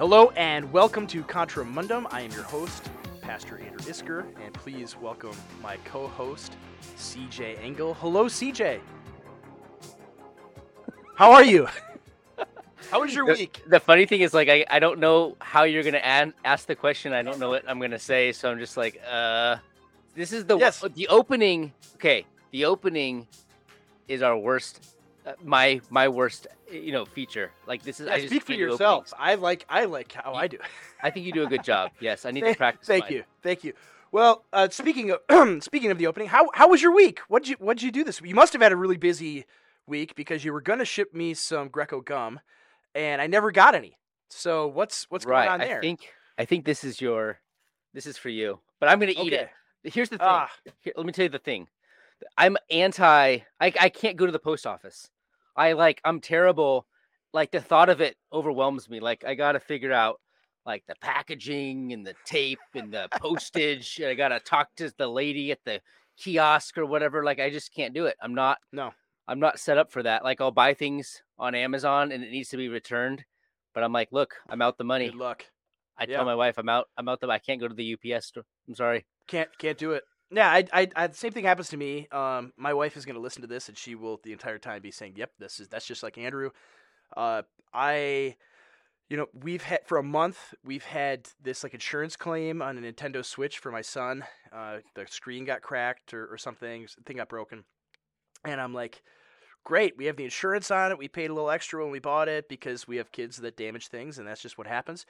Hello and welcome to Contra Mundum. I am your host, Pastor Andrew Isker, and please welcome my co-host, CJ Engel. Hello, CJ. How are you? How was your The- week? The funny thing is, like, I, I don't know how you're gonna an- ask the question. I don't know what I'm gonna say, so I'm just like, uh, this is the Yes. the opening. Okay, the opening is our worst, uh, my my worst, uh, you know, feature. Like this is. Yeah, I just speak for yourself. openings. I like I like how I do. I think you do a good job. Yes, I need to practice. Thank mine. you, thank you. Well, uh, speaking of speaking of the opening, how how was your week? What did you what did you do this week? You must have had a really busy week because you were gonna ship me some Greco gum, and I never got any. So what's what's right. going on there? I think I think this is your, this is for you. But I'm gonna eat okay. it. Here's the thing. Ah, Here, let me tell you the thing. I'm anti. I I can't go to the post office. I like. I'm terrible. Like the thought of it overwhelms me. Like I gotta figure out like the packaging and the tape and the postage. and I gotta talk to the lady at the kiosk or whatever. Like I just can't do it. I'm not. No. I'm not set up for that. Like I'll buy things on Amazon and it needs to be returned, but I'm like, look, I'm out the money. good luck. I Yeah. tell my wife I'm out. I'm out the. I can't go to the UPS store. I'm sorry. Can't can't do it. Yeah, I, I, I the same thing happens to me. Um, my wife is going to listen to this, and she will the entire time be saying, "Yep, this is that's just like Andrew." Uh, I, you know, we've had for a month we've had this like insurance claim on a Nintendo Switch for my son. Uh, the screen got cracked or, or something, thing got broken, and I'm like, "Great, we have the insurance on it. We paid a little extra when we bought it because we have kids that damage things, and that's just what happens."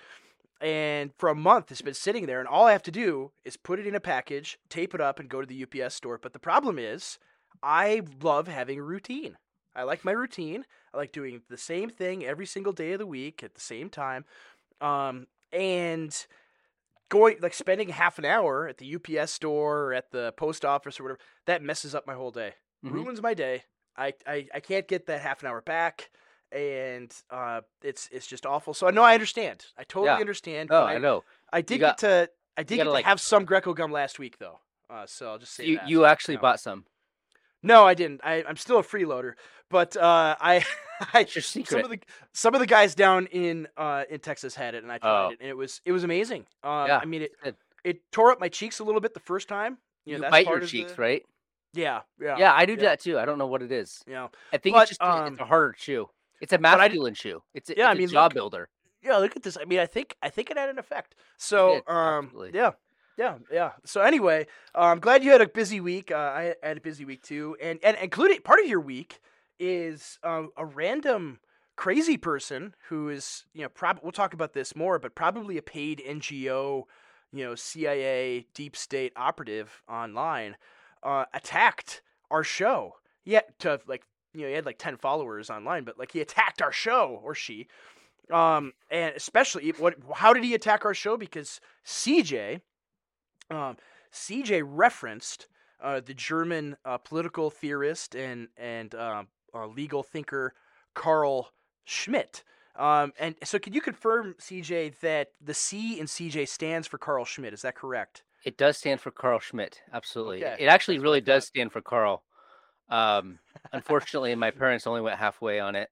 And for a month it's been sitting there and all i have to do is put it in a package tape it up and go to the ups store. But the problem is i love having a routine. I like my routine. I like doing the same thing every single day of the week at the same time. Um, and going like spending half an hour at the ups store or at the post office or whatever that messes up my whole day. Mhm. ruins my day. I, I i can't get that half an hour back and uh, it's it's just awful. So I know I understand. I totally Yeah. understand. Oh, I I, know. I did got- get to I did get gotta, like- have some Greco gum last week though. Uh, so I'll just say You that. you actually No. bought some. No, I didn't. I, I'm still a freeloader, but uh, I, I your some of the some of the guys down in uh, in Texas had it, and I tried Oh. it, and it was it was amazing. Um, Yeah, I mean it it tore up my cheeks a little bit the first time. You, You, know, that's bite your cheeks, the- right? Yeah, yeah, Yeah, I do yeah. that too. I don't know what it is. You know, I think But, it's just um, it's a harder chew. It's a I masculine shoe. It's a, Yeah, it's I mean, jaw look- builder. yeah. Look at this. I mean, I think I think it had an effect. So, um, yeah, yeah, yeah. So anyway, I'm glad you had a busy week. Uh, I had a busy week too, and and including part of your week is um, a random crazy person who is you know prob- we'll talk about this more, but probably a paid NGO, you know CIA deep state operative online, uh, attacked our show. Yeah, to like you know he had like ten followers online, but like he attacked our show or she. Um, and especially what? How did he attack our show? Because CJ, um, CJ referenced uh, the German uh, political theorist and and um, uh, legal thinker Carl Schmitt Um, and so, could you confirm, CJ, that the C in CJ stands for Carl Schmitt Is that correct? It does stand for Carl Schmitt. Absolutely. Okay, It actually that's really does stand for Carl. Um, unfortunately, my parents only went halfway on it.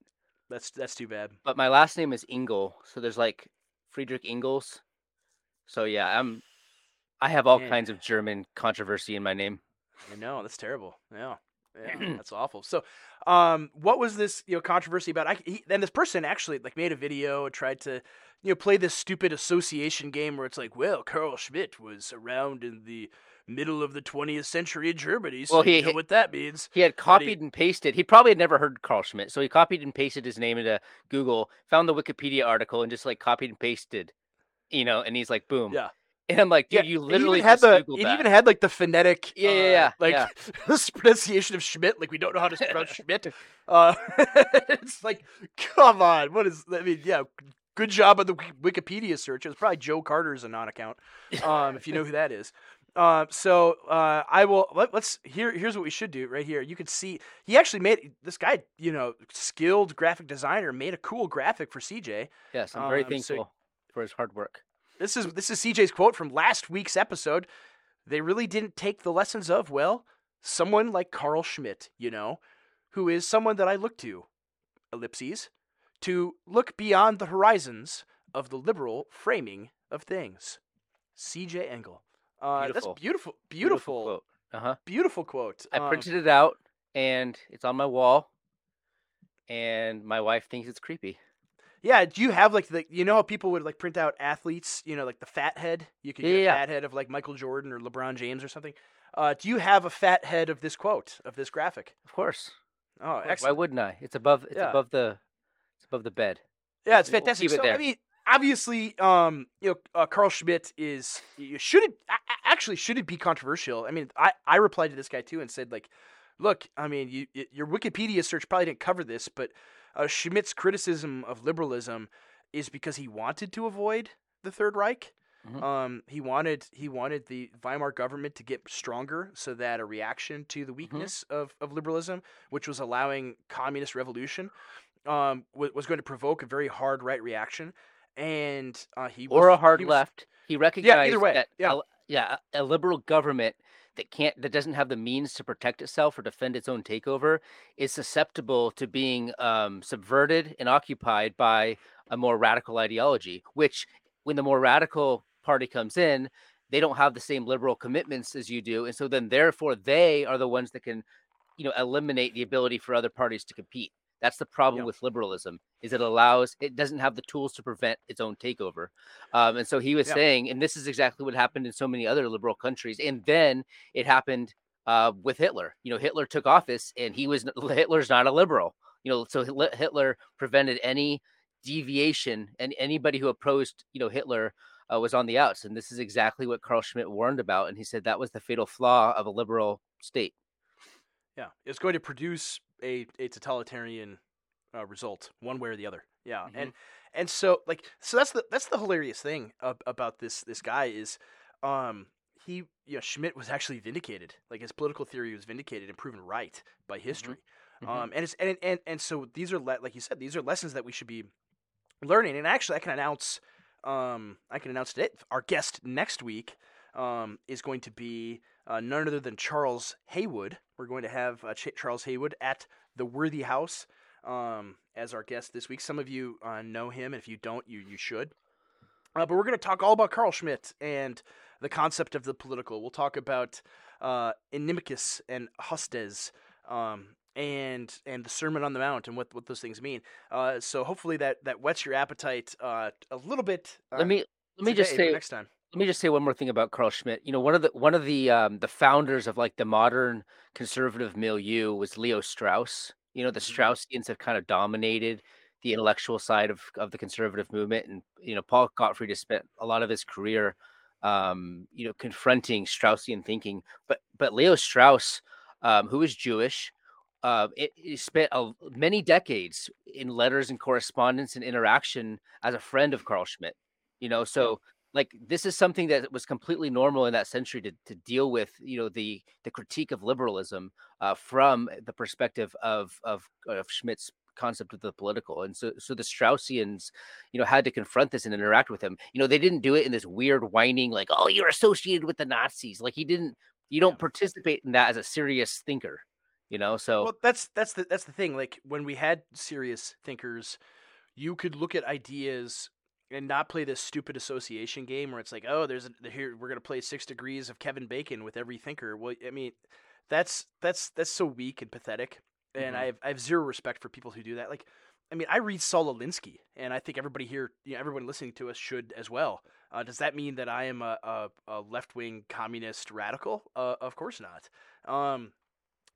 That's that's too bad. But my last name is Engel, so there's like Friedrich Engels. So yeah, I'm. I have all Man. kinds of German controversy in my name. I know that's terrible. Yeah, yeah, that's awful. So, um, what was this you know controversy about? I he, then this person actually like made a video and tried to you know play this stupid association game where it's like, well, Carl Schmitt was around in the middle of the 20th century in Germany, so Well, you he- know what that means. He had But he- copied and pasted. He probably had never heard Carl Schmitt, so he copied and pasted his name into Google, found the Wikipedia article, and just like copied and pasted, you know. And he's like, boom. Yeah. And I'm like, dude, Yeah, you literally had the Googled it that. even had like the phonetic Yeah, yeah, uh, yeah, like yeah. this pronunciation of Schmitt like we don't know how to pronounce Schmitt uh it's like come on what is I mean yeah good job on the Wikipedia search it was probably Joe Carter's anon account um if you know who that is uh, so uh, I will let, let's here here's what we should do right here you can see he actually made this guy you know skilled graphic designer made a cool graphic for CJ yes, I'm very um, so- thankful for his hard work. this is this is CJ's quote from last week's episode. They really didn't take the lessons of well, someone like Carl Schmitt, you know, who is someone that I look to, ellipses, to look beyond the horizons of the liberal framing of things. C.J. Engel. Uh, Beautiful. That's beautiful, beautiful, quote. Uh huh. beautiful quote. I Um, printed it out and it's on my wall. And my wife thinks it's creepy. Yeah, do you have like the you know how people would like print out athletes, you know, like the fat head? You could get yeah, a fat head of like Michael Jordan or LeBron James or something. Uh, do you have a fat head of this quote of this graphic? Of course. Oh, Of course. Why wouldn't I? It's above. It's Yeah. above the. It's above the bed. Yeah, it's We'll fantastic. keep it so I mean, obviously, um, you know, uh, Carl Schmitt is should it actually should it be controversial? I mean, I I replied to this guy too and said like, look, I mean, you your Wikipedia search probably didn't cover this, but uh, Schmitt's criticism of liberalism is because he wanted to avoid the Third Reich. Mhm. Um, he wanted he wanted the Weimar government to get stronger, so that a reaction to Mm-hmm. the weakness of, of liberalism, which was allowing communist revolution, um, was, was going to provoke a very hard right reaction, and uh, he Or was- a hard he was- left. He recognized either way, that. yeah. A, yeah. A liberal government that can't that doesn't have the means to protect itself or defend its own takeover is susceptible to being um, subverted and occupied by a more radical ideology. Which, when the more radical party comes in, they don't have the same liberal commitments as you do, and so then therefore they are the ones that can, you know, eliminate the ability for other parties to compete. That's the problem with liberalism is it allows it doesn't have the tools to prevent its own takeover. Um, and so he was saying, and this is exactly what happened in so many other liberal countries. And then it happened uh, with Hitler. You know, Hitler took office, and he was Hitler's not a liberal. You know, so Hitler- Hitler prevented any deviation, and anybody who opposed, you know, Hitler uh, was on the outs. And this is exactly what Carl Schmitt warned about. And he said that was the fatal flaw of a liberal state. yeah, it's going to produce a a totalitarian uh, result, one way or the other. Yeah, Mhm. and and so like so that's the that's the hilarious thing ab- about this this guy is, um, he you know Schmitt was actually vindicated, like his political theory was vindicated and proven right by history. Mhm. Um, and it's and and and so these are le- like you said, these are lessons that we should be learning. And actually, I can announce, um, I can announce today our guest next week, um, is going to be uh, none other than Charles Haywood. We're going to have uh, Ch- Charles Haywood at the Worthy House um, as our guest this week. Some of you uh, know him, and if you don't, you you should. Uh, but we're going to talk all about Carl Schmitt and the concept of the political. We'll talk about uh, Inimicus and Hostis, um, and and the Sermon on the Mount and what, what those things mean. Uh, so hopefully that that whets your appetite uh, a little bit. Uh, Let me let me just today, but say next time. Let me just say one more thing about Carl Schmitt. You know, one of the one of the um, the founders of like the modern conservative milieu was Leo Strauss. You know, the Mhm. Straussians have kind of dominated the intellectual side of of the conservative movement, and you know, Paul Gottfried has spent a lot of his career, um, you know, confronting Straussian thinking. But but Leo Strauss, um, who is Jewish, uh, it, he spent a, many decades in letters and correspondence and interaction as a friend of Carl Schmitt. You know, so like this is something that was completely normal in that century to, to deal with you know the the critique of liberalism uh, from the perspective of of, of Schmitt's concept of the political. And so so the Straussians you know had to confront this and interact with him. You know they didn't do it in this weird whining like oh you're associated with the Nazis. Like he didn't you don't participate in that as a serious thinker you know? So Well, that's that's the that's the thing. Like when we had serious thinkers, you could look at ideas and not play this stupid association game where it's like, oh, there's a, here we're gonna play six degrees of Kevin Bacon with every thinker. Well, I mean, that's that's that's so weak and pathetic, and Mhm. I have I have zero respect for people who do that. Like, I mean, I read Saul Alinsky, and I think everybody here, you know, everyone listening to us should as well. Uh, does that mean that I am a, a, a left wing communist radical? Uh, of course not. Um,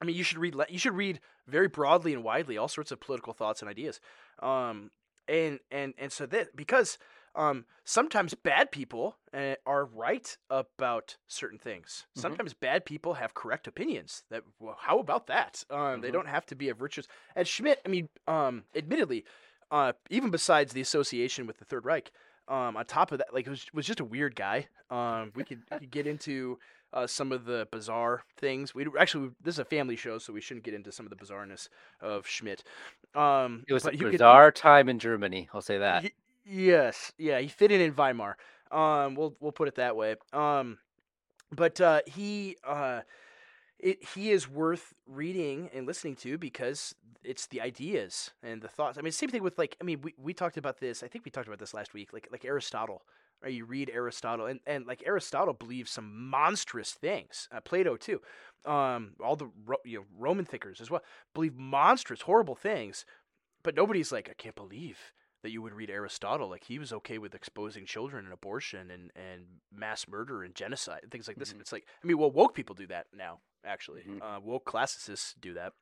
I mean, you should read. You should read very broadly and widely all sorts of political thoughts and ideas. Um, and and and so that because um, sometimes bad people uh, are right about certain things. Mhm. Sometimes bad people have correct opinions. That well, how about that? Um, They Mhm. don't have to be a virtuous. And Schmitt, I mean, um, admittedly, uh, even besides the association with the Third Reich, um, on top of that, like, it was, was just a weird guy. Um, we could, we could get into uh, some of the bizarre things. We actually this is a family show, so we shouldn't get into some of the bizarreness of Schmitt. Um, it was a you could- bizarre time in Germany I'll say that yes, yeah, he fit in in Weimar. Um, we'll we'll put it that way. Um, but uh, he uh, it, he is worth reading and listening to because it's the ideas and the thoughts. I mean, same thing with like I mean, we, we talked about this. I think we talked about this last week. Like like Aristotle, right? You read Aristotle, and, and like Aristotle believes some monstrous things. Uh, Plato too. Um, all the Ro- you know Roman thinkers as well believe monstrous, horrible things. But nobody's like, I can't believe that you would read Aristotle. Like he was okay with exposing children and abortion and, and mass murder and genocide and things like this. Mhm. And it's like, I mean, well, woke people do that now. Actually, Mhm. uh, woke classicists do that.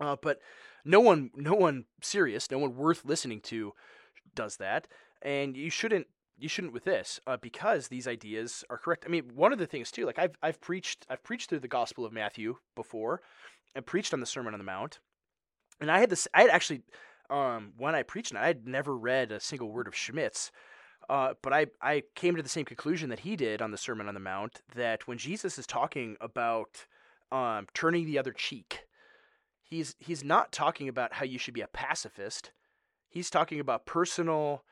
Uh, but no one, no one serious, no one worth listening to, does that. And you shouldn't, you shouldn't with this, uh, because these ideas are correct. I mean, one of the things too, like I've, I've preached, I've preached through the Gospel of Matthew before, and preached on the Sermon on the Mount, and I had this, I had actually, um, when I preached, it, I had never read a single word of Schmitt's. Uh, but I, I came to the same conclusion that he did on the Sermon on the Mount that when Jesus is talking about um, turning the other cheek, he's he's not talking about how you should be a pacifist. He's talking about personal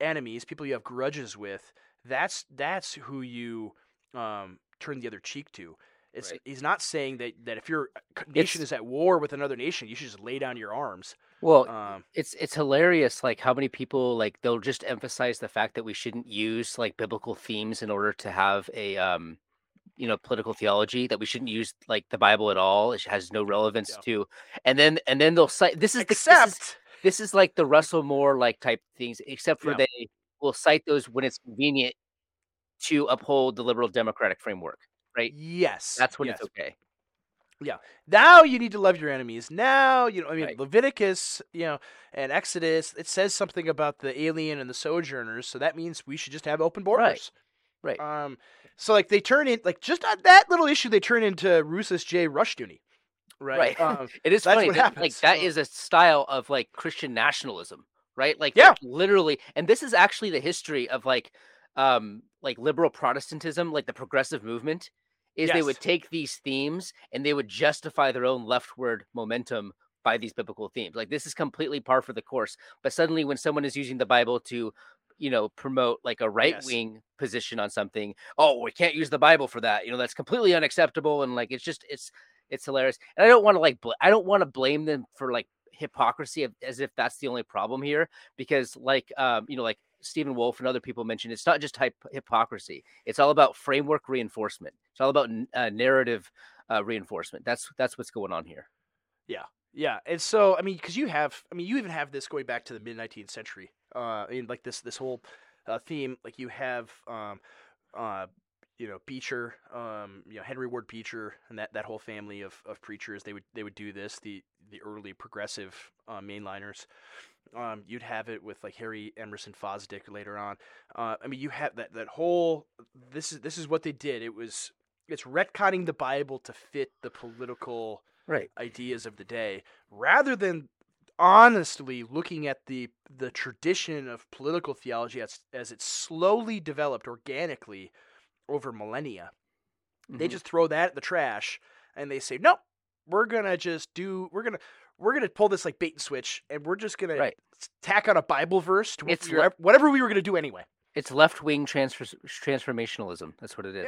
enemies, people you have grudges with. That's that's who you um, turn the other cheek to. It's Right. he's not saying that, that if your nation It's- is at war with another nation, you should just lay down your arms. Well, Um, it's it's hilarious like how many people like they'll just emphasize the fact that we shouldn't use like biblical themes in order to have a um you know political theology that we shouldn't use like the bible at all it has no relevance Yeah. to and then and then they'll cite this is the, this is except this is like the Russell Moore like type things, except for Yeah. they will cite those when it's convenient to uphold the liberal democratic framework. Right? yes, That's when yes. it's okay. Yeah. Now you need to love your enemies. Now, you know, I mean, Right. Leviticus, you know, and Exodus, it says something about the alien and the sojourners, so that means we should just have open borders. Right. right. Um, so like they turn in like just on that little issue, they turn into Rousas J. Rushdoony, right? Right. Um, It is funny that, like that Uh, a style of like Christian nationalism, right? Like Yeah. like, literally, and this is actually the history of like um like liberal Protestantism, like the progressive movement, is they would take these themes and they would justify their own leftward momentum by these biblical themes. Like this is completely par for the course. But suddenly when someone is using the Bible to you know promote like a right wing position on something oh we can't use the bible for that you know that's completely unacceptable and like it's just it's it's hilarious and i don't want to like bl- i don't want to blame them for like hypocrisy as if that's the only problem here because like um you know like Stephen Wolfe and other people mentioned it's not just hyp- hypocrisy it's all about framework reinforcement it's all about uh, narrative uh, reinforcement that's that's what's going on here Yeah, Yeah, and so I mean, because you have, I mean, you even have this going back to the mid nineteenth century. Uh, I mean, like this this whole uh, theme. Like you have, um, uh, you know, Beecher, um, you know, Henry Ward Beecher, and that, that whole family of, of preachers. They would they would do this. The the early progressive uh, mainliners. Um, you'd have it with like Harry Emerson Fosdick later on. Uh, I mean, you have that that whole. This is this is what they did. It was it's retconning the Bible to fit the political right ideas of the day rather than honestly looking at the the tradition of political theology as as it slowly developed organically over millennia they Mhm. just throw that at the trash and they say nope we're gonna just do we're gonna we're gonna pull this like bait and switch and we're just gonna Right. tack on a bible verse to It's we were- whatever we were gonna do anyway it's left-wing transfer transformationalism that's what it is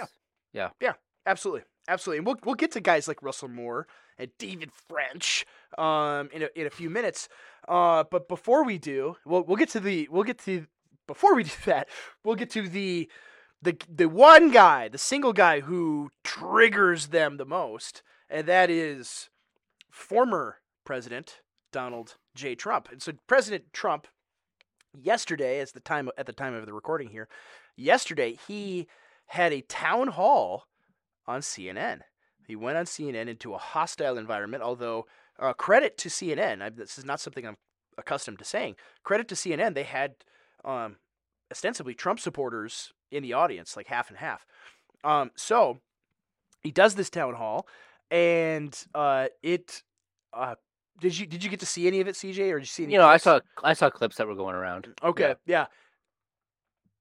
Yeah. Yeah. Absolutely, absolutely, and we'll we'll get to guys like Russell Moore and David French um in a, in a few minutes. Uh, but before we do, we'll we'll get to the we'll get to before we do that, we'll get to the the the one guy, the single guy who triggers them the most, and that is former President Donald J. Trump. And so President Trump yesterday, as the time at the time of the recording here, yesterday he had a town hall on CNN. He went on CNN into a hostile environment, although uh, credit to CNN. I, this is not something I'm accustomed to saying. Credit to CNN. They had um, ostensibly Trump supporters in the audience, like half and half. Um, so he does this town hall, and uh, it. Uh, did you did you get to see any of it, CJ, or did you see any? you know i saw i saw clips that were going around Okay, yeah.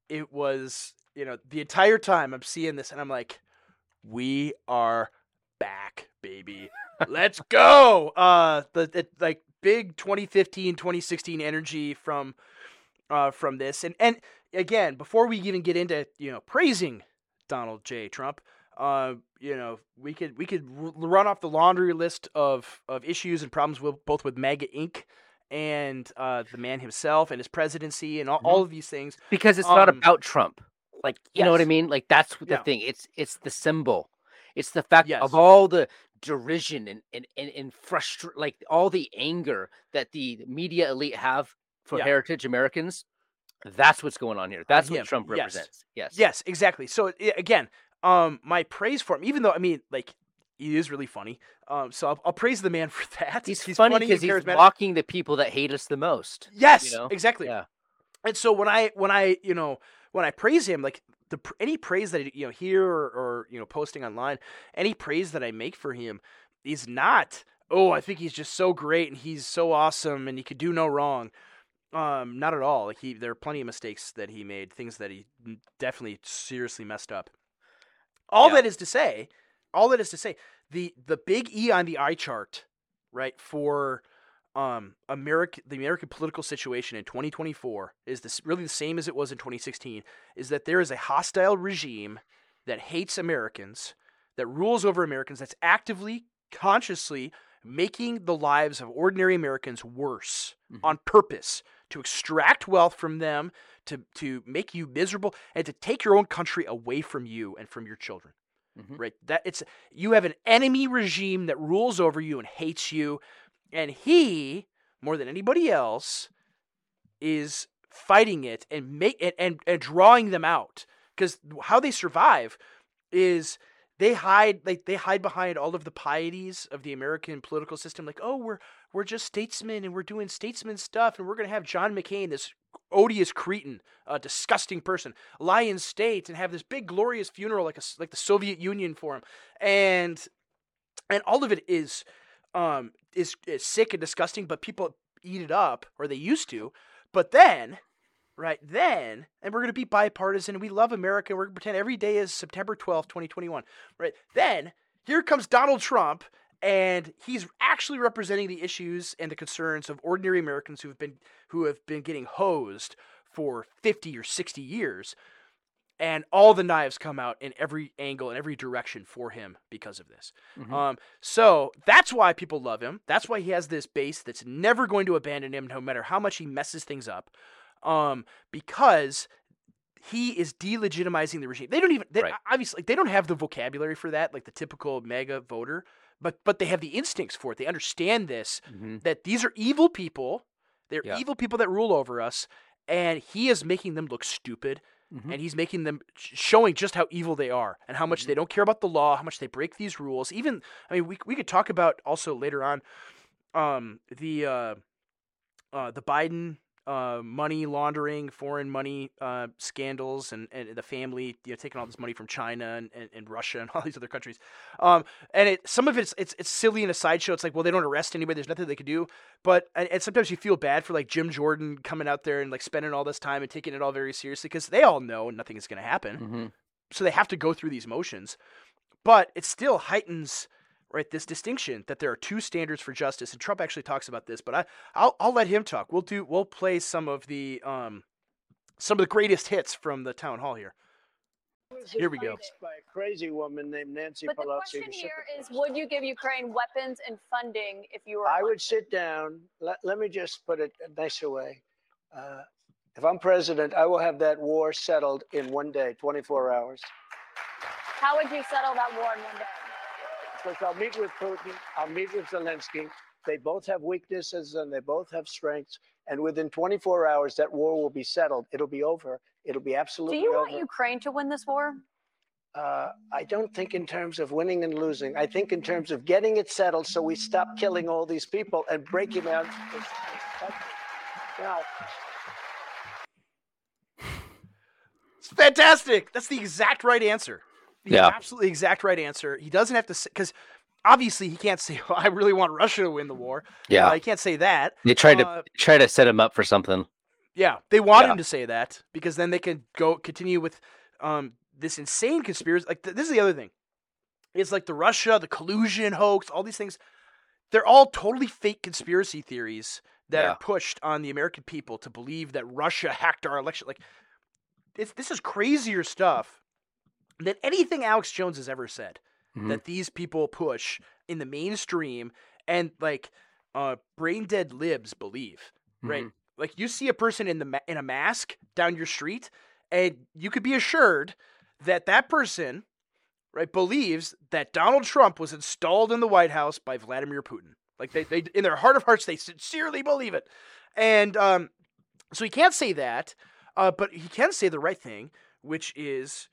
It was, you know, the entire time I'm seeing this and I'm like, we are back, baby. Let's go. Uh the, the like big 2015, 2016 energy from uh from this. And and again, before we even get into, you know, praising Donald J. Trump, Uh, you know, we could we could r- run off the laundry list of of issues and problems with both with MAGA Inc. and uh, the man himself and his presidency and all, Mhm. all of these things. because it's not Um, about Trump. Like you know what I mean? Like that's the Yeah. thing. It's it's the symbol. It's the fact Yes. of all the derision and and and, and frustration, like all the anger that the media elite have for Yeah. heritage Americans. That's what's going on here. That's him, what Trump represents. Yes. Yes, exactly. So again, um, my praise for him, even though I mean, like, he is really funny. Um, so I'll, I'll praise the man for that. He's, funny because he's mocking the people that hate us the most. Yes, know? exactly. Yeah. And so when I when I you know when I praise him, like the any praise that I, you know here or, or you know posting online, any praise that I make for him is not oh I think he's just so great and he's so awesome and he could do no wrong. Um, not at all. Like he, there are plenty of mistakes that he made, things that he definitely seriously messed up. All Yeah. that is to say, all that is to say, the the big E on the eye chart, right for um American the American political situation in 2024 is this really the same as it was in 2016 is that there is a hostile regime that hates Americans that rules over Americans that's actively consciously making the lives of ordinary Americans worse Mhm. on purpose to extract wealth from them to to make you miserable and to take your own country away from you and from your children Mhm. right that it's you have an enemy regime that rules over you and hates you and he more than anybody else is fighting it and make and and, and drawing them out because how they survive is they hide like they hide behind all of the pieties of the American political system like oh we're we're just statesmen and we're doing statesman stuff and we're going to have John McCain this odious cretin a disgusting person lie in state and have this big glorious funeral like a like the Soviet Union for him. And and all of it is um is, is sick and disgusting but people eat it up or they used to. But then right then and we're going to be bipartisan we love america we're going to pretend every day is september 12th 2021 right? Then here comes donald trump and he's actually representing the issues and the concerns of ordinary americans who have been who have been getting hosed for 50 or 60 years and all the knives come out in every angle and every direction for him because of this Mhm. um, so that's why people love him. That's why he has this base that's never going to abandon him, no matter how much he messes things up. Um, because he is delegitimizing the regime. They don't even they, Right. obviously like, they don't have the vocabulary for that, like the typical MAGA voter, but but they have the instincts for it. They understand this Mhm. that these are evil people. They're Yeah. evil people that rule over us, and he is making them look stupid Mhm. and he's making them showing just how evil they are and how much Mhm. they don't care about the law, how much they break these rules. Even I mean, we we could talk about also later on, um, the uh, uh, the Biden uh, money laundering, foreign money uh, scandals, and, and the family you know taking all this money from China and, and, and Russia and all these other countries. Um, and it some of it's it's it's silly and a sideshow. It's like well they don't arrest anybody. There's nothing they can do. But and, and sometimes you feel bad for like Jim Jordan coming out there and like spending all this time and taking it all very seriously because they all know nothing is going to happen. Mhm. So they have to go through these motions. But it still heightens right this distinction that there are two standards for justice and Trump actually talks about this but I I'll, I'll let him talk we'll do we'll play some of the um some of the greatest hits from the town hall here Here we go. By a crazy woman named Nancy But the Pelosi. question here is, would you give Ukraine weapons and funding if you were? I would sit down. Let, let me just put it a nicer way. Uh, if I'm president, I will have that war settled in one day, 24 hours. How would you settle that war in one day? Because I'll meet with Putin, I'll meet with Zelensky. They both have weaknesses and they both have strengths. And within 24 hours, that war will be settled. It'll be over. It'll be absolutely. Do you over. want Ukraine to win this war? uh, I don't think in terms of winning and losing. I think in terms of getting it settled so we stop killing all these people and breaking out. this- this. Now, it's fantastic that's the exact right answer the Yeah. absolutely exact right answer he doesn't have to say because obviously he can't say well, I really want Russia to win the war Yeah. uh, he can't say that they tried to uh, try to set him up for something. Yeah, they want Yeah. him to say that because then they can go continue with um, this insane conspiracy. Like th- this is the other thing. It's like the Russia, the collusion hoax, all these things. They're all totally fake conspiracy theories that Yeah. are pushed on the American people to believe that Russia hacked our election. Like it's this is crazier stuff than anything Alex Jones has ever said Mhm. that these people push in the mainstream and like uh brain dead libs believe right Mhm. like you see a person in the ma- in a mask down your street and you could be assured that that person right believes that Donald Trump was installed in the White House by Vladimir Putin like they, they in their heart of hearts they sincerely believe it and um so he can't say that uh but he can say the right thing which is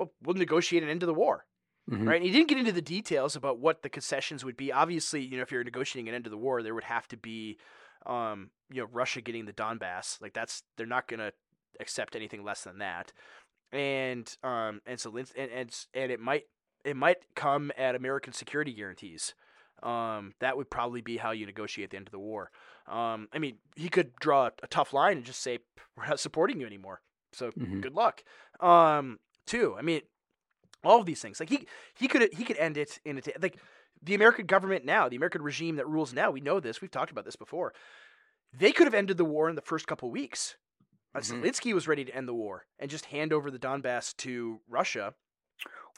well we'll negotiate an end to the war Mhm. right? And he didn't get into the details about what the concessions would be. Obviously, you know, if you're negotiating an end to the war, there would have to be, um, you know, Russia getting the Donbass. Like that's they're not gonna accept anything less than that. And um, and so and and and it might it might come at American security guarantees. Um, that would probably be how you negotiate the end of the war. Um, I mean, he could draw a, tough line and just say we're not supporting you anymore. So Mhm. good luck. Um, too. I mean, all of these things. Like he he could he could end it in a t- like the American government now, the American regime that rules now. We know this. We've talked about this before. They could have ended the war in the first couple weeks. Mhm. Zelensky was ready to end the war and just hand over the Donbass to Russia.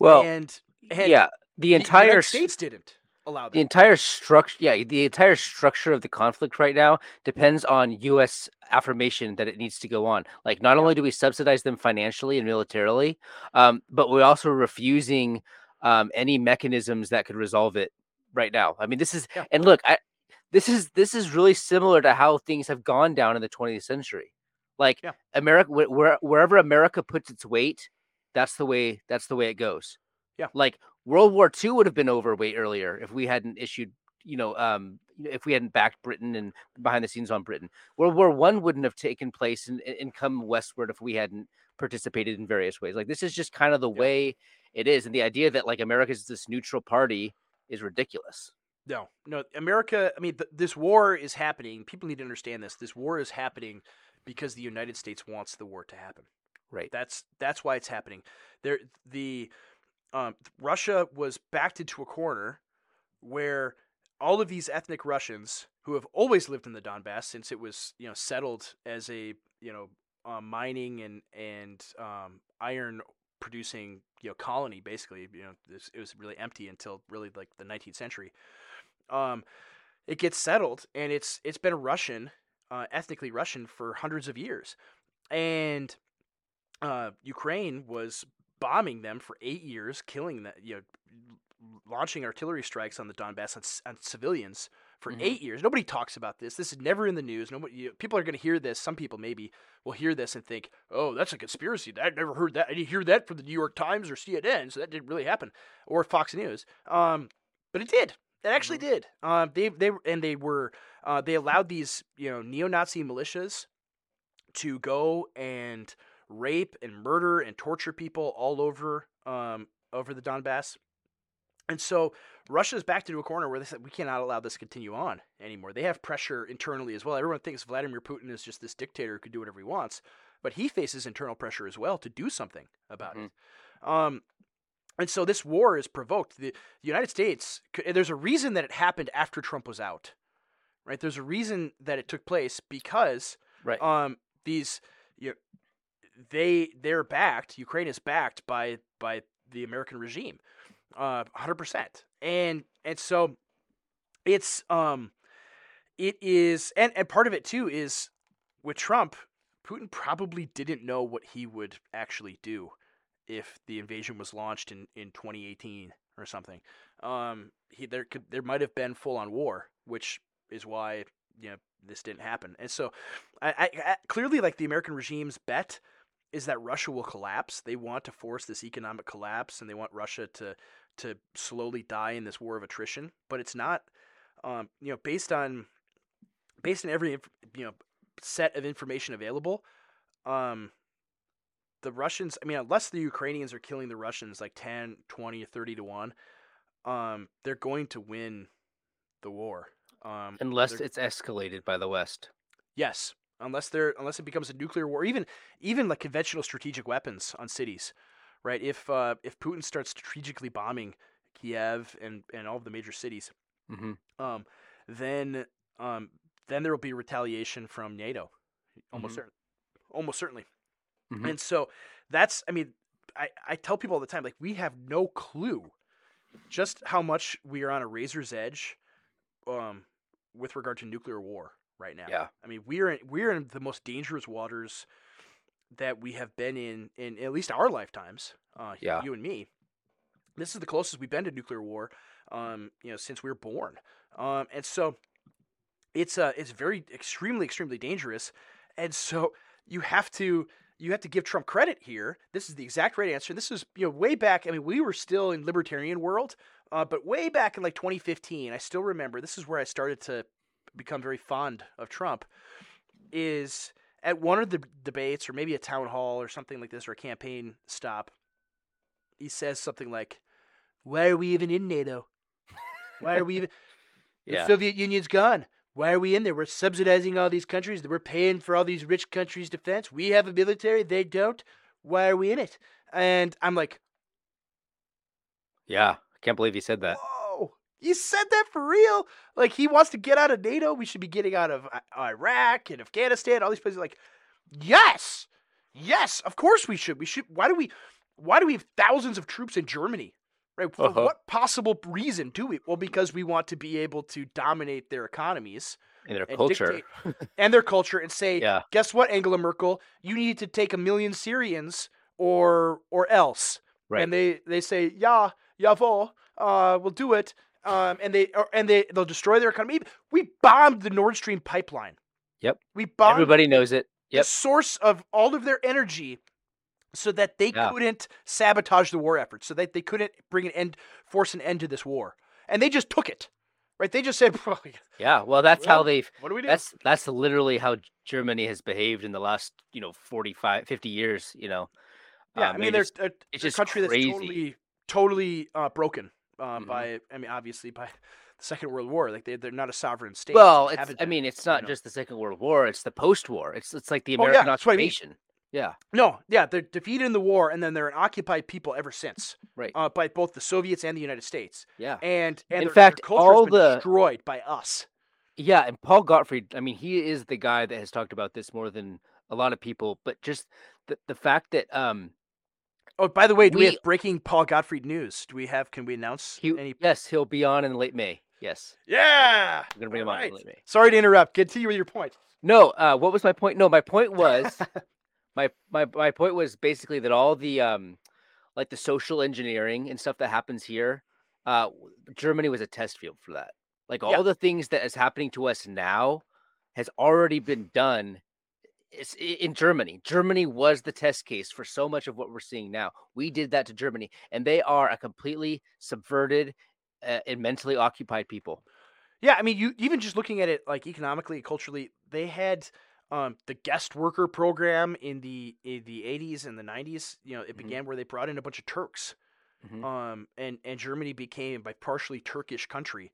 Well, and, and yeah, the the entire United States didn't allow the entire structure yeah the entire structure of the conflict right now depends on us affirmation that it needs to go on like not only do we subsidize them financially and militarily um, but we're also refusing um, any mechanisms that could resolve it right now i mean this is Yeah. and look i this is this is really similar to how things have gone down in the 20th century like Yeah. america where, wherever america puts its weight that's the way that's the way it goes Yeah. like World War II would have been over way earlier if we hadn't issued, you know, um, if we hadn't backed Britain and behind the scenes on Britain. World War One wouldn't have taken place and, and come westward if we hadn't participated in various ways. Like this is just kind of the Yeah. way it is, and the idea that like America is this neutral party is ridiculous. No, no. America. I mean, th- this war is happening. People need to understand this. This war is happening because the United States wants the war to happen. Right. That's that's why it's happening. There, the um, Russia was backed into a corner where all of these ethnic Russians who have always lived in the Donbass since it was you know settled as a you know uh, mining and and um, iron producing you know colony basically you know this, it was really empty until really like the 19th century um, it gets settled and it's it's been Russian uh, ethnically Russian for hundreds of years. And uh, Ukraine was bombing them for eight years, killing them, you know, launching artillery strikes on the Donbass on, on civilians for Mhm. eight years. Nobody talks about this. This is never in the news. Nobody, you, people are going to hear this. Some people maybe will hear this and think, "Oh, that's a conspiracy. I never heard that. I didn't hear that from the New York Times or CNN, so that didn't really happen." Or Fox News. Um, but it did. It actually did. Um, they they and they were uh, they allowed these you know neo-Nazi militias to go and rape and murder and torture people all over um, over the Donbass. And so Russia's backed into a corner where they said we cannot allow this to continue on anymore. They have pressure internally as well. Everyone thinks Vladimir Putin is just this dictator who can do whatever he wants, but he faces internal pressure as well to do something about it. Um, and so this war is provoked. The, the United States, there's a reason that it happened after Trump was out, right? There's a reason that it took place because Right. um, these you know, they they're backed. Ukraine is backed by by the American regime, uh, hundred percent. And and so it's um, it is and and part of it too is with Trump, Putin probably didn't know what he would actually do if the invasion was launched in in 2018 or something. Um, he there could there might have been full on war, which is why you know this didn't happen. And so, I, I, I clearly like the American regime's bet is that Russia will collapse. They want to force this economic collapse, and they want Russia to to slowly die in this war of attrition. But it's not, um, you know, based on based on every you know set of information available. Um, the Russians, I mean, unless the Ukrainians are killing the Russians like 10, 20, 30 to 1, um, they're going to win the war. Um, Unless it's escalated by the West. Yes, unless there unless it becomes a nuclear war, even even like conventional strategic weapons on cities, right? If uh, if Putin starts strategically bombing Kiev and and all of the major cities, hmm um, then um, then there will be retaliation from NATO, almost Mhm. certain, almost certainly. Mhm. And so that's I mean, I, I tell people all the time, like we have no clue just how much we are on a razor's edge, um, with regard to nuclear war right now. Yeah. I mean, we're in, we're in the most dangerous waters that we have been in in at least our lifetimes. Uh, Yeah. you and me. This is the closest we've been to nuclear war, um, you know, since we were born. Um, and so it's uh, it's very extremely extremely dangerous, and so you have to you have to give Trump credit here. This is the exact right answer. This is you know way back. I mean, we were still in libertarian world, uh, but way back in like 2015, I still remember. This is where I started to become very fond of Trump. Is at one of the debates, or maybe a town hall, or something like this, or a campaign stop. He says something like, "Why are we even in NATO? Why are we even?" The Soviet Union's gone. Why are we in there? We're subsidizing all these countries. We're paying for all these rich countries' defense. We have a military. They don't. Why are we in it? And I'm like, Yeah. I can't believe he said that. whoa, you said that for real? Like he wants to get out of NATO. We should be getting out of I- Iraq and Afghanistan. All these places. Like, yes, yes, of course we should. We should. Why do we? Why do we have thousands of troops in Germany? Right? For Uh-huh. what possible reason do we? Well, because we want to be able to dominate their economies. and their and culture. dictate- and their culture and say, Yeah. guess what, Angela Merkel, you need to take a million Syrians or or else. Right. And they they say, yeah, jawohl, uh, we'll do it. Um, and they or, and they they'll destroy their economy. We bombed the Nord Stream pipeline. Yep. We bombed Everybody knows it. Yep. the source of all of their energy so that they Yeah. couldn't sabotage the war effort, so that they couldn't bring an end, force an end to this war. And they just took it. Right? They just said, Yeah. Well, that's how they've what do we do? that's that's literally how Germany has behaved in the last, you know, 45 50 years, you know. Yeah, Um, I mean, they're just- it's just a country crazy. that's totally, totally uh, broken uh, Mhm. by, I mean, obviously by the Second World War. Like they, they're not a sovereign state. well, it's I mean, it's you not know. just the Second World War, it's the post-war. It's it's like the Oh, yeah, American I mean. occupation. Yeah. no, yeah, they're defeated in the war, and then they're an occupied people ever since, Right. uh, by both the Soviets and the United States. Yeah. And and In their, fact, their all the- destroyed by us. Yeah, and Paul Gottfried, I mean, he is the guy that has talked about this more than a lot of people, but just the the fact that um Oh, by the way, do we, We- have breaking Paul Gottfried news? Do we have? Can we announce he any? yes, he'll be on in late May. Yes. Yeah. We're gonna bring him on in late May. Sorry to interrupt. Continue with your point. No, uh, what was my point? No, my point was my my my point was basically that all the um like the social engineering and stuff that happens here, uh Germany was a test field for that. Like all Yeah. the things that is happening to us now has already been done it's in Germany. Germany was the test case for so much of what we're seeing now. We did that to Germany, and they are a completely subverted uh, and mentally occupied people. Yeah, I mean, you even just looking at it like economically, culturally, they had um, the guest worker program in the in the 80s and the 90s. You know, it Mhm. began where they brought in a bunch of Turks, Mhm. um, and and Germany became a partially Turkish country,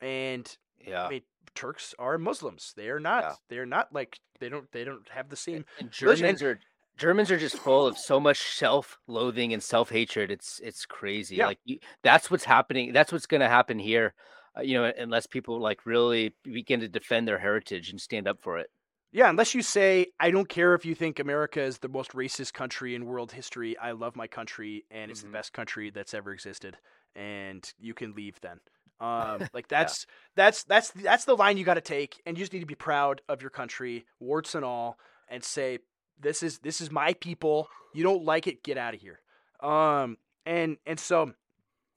and Yeah. I mean, Turks are Muslims. They are not. Yeah. They're not like they don't they don't have the same. And Germans are Germans are just full of so much self-loathing and self-hatred. It's it's crazy. Yeah. Like you, that's what's happening. That's what's going to happen here. Uh, you know, unless people like really begin to defend their heritage and stand up for it. Yeah, unless you say, I don't care if you think America is the most racist country in world history. I love my country, and it's Mhm. the best country that's ever existed. And you can leave then. Um, like that's that's that's that's the line you got to take, and you just need to be proud of your country, warts and all, and say, this is this is my people. You don't like it, get out of here. Um, and and so,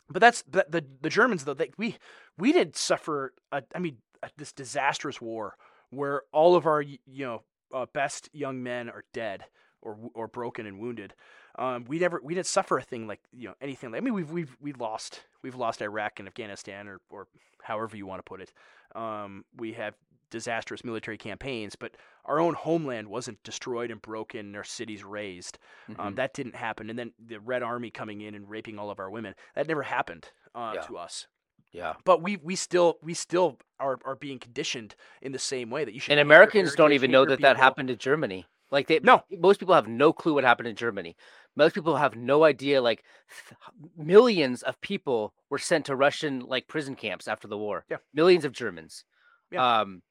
but that's the the, the Germans though. They, we we did suffer. A, I mean, a, this disastrous war where all of our you know uh, best young men are dead or or broken and wounded. Um, we never we didn't suffer a thing like you know anything. Like, I mean, we've we've we lost we've lost Iraq and Afghanistan or or however you want to put it. Um, we have disastrous military campaigns, but our own homeland wasn't destroyed and broken. Our cities razed. Um, Mhm. that didn't happen. And then the Red Army coming in and raping all of our women that never happened uh, Yeah. to us. yeah. But we we still we still are, are being conditioned in the same way that you should. And Americans don't even know that that happened in Germany. Like they No. most people have no clue what happened in Germany. Most people have no idea like th- millions of people were sent to Russian like prison camps after the war. Yeah. Millions of Germans. Yeah. Um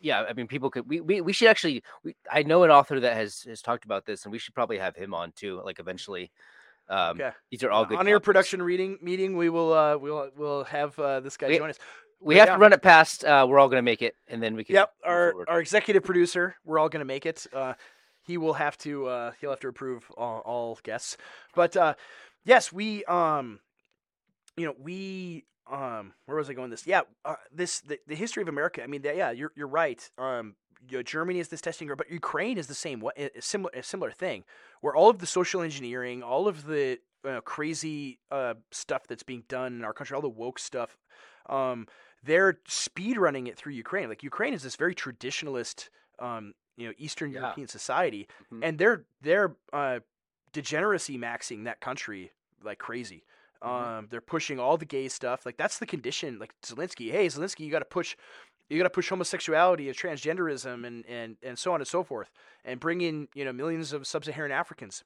yeah, I mean, people could. We, we, we should actually. We, I know an author that has has talked about this, and we should probably have him on too. Like eventually. Um, Okay. These are all good. on air production reading meeting. We will uh, we'll we'll have uh, this guy We- join us. We But have yeah. to run it past. Uh, we're all gonna make it, and then we can. Yep, our forward. our executive producer. We're all gonna make it. Uh, he will have to uh, he'll have to approve all, all guests. But uh, yes, we um, you know we um, where was I going? This yeah, uh, this the, the history of America. I mean, the, yeah, you're you're right. Um, you know, Germany is this testing ground, but Ukraine is the same. What a similar a similar thing, where all of the social engineering, all of the uh, crazy uh, stuff that's being done in our country, all the woke stuff. Um, they're speed running it through Ukraine. Like Ukraine is this very traditionalist, um, you know, Eastern Yeah. European society, Mhm. and they're they're uh, degeneracy maxing that country like crazy. Mhm. Um, they're pushing all the gay stuff. Like that's the condition. Like Zelensky, hey Zelensky, you got to push, you got to push homosexuality and transgenderism and and and so on and so forth, and bring in you know millions of sub-Saharan Africans.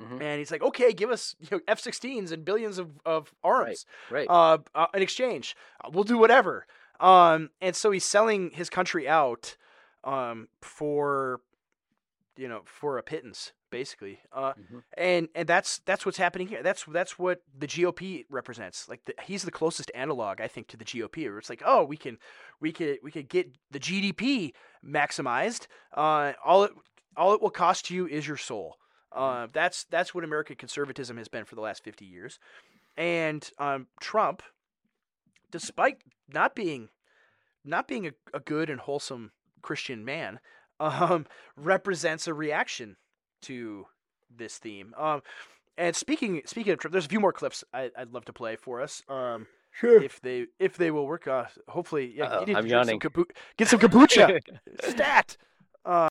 Mhm. And he's like, okay, give us you know, F-16s and billions of, of arms right. uh, uh, in exchange. We'll do whatever. Um, and so he's selling his country out um, for, you know, for a pittance, basically. Uh, Mhm. and and that's that's what's happening here. That's that's what the GOP represents. Like the, he's the closest analog, I think, to the GOP. Where it's like, oh, we can we could we could get the GDP maximized. Uh, all it all it will cost you is your soul. Uh, that's that's what American conservatism has been for the last fifty years. And um, Trump, despite not being not being a, a good and wholesome Christian man, um, represents a reaction to this theme. Um, and speaking speaking of Trump, there's a few more clips I, I'd love to play for us. Um, Sure. if they if they will work. Uh, hopefully, yeah, Uh-oh, you need I'm drink some yawning. get some kombucha. Stat.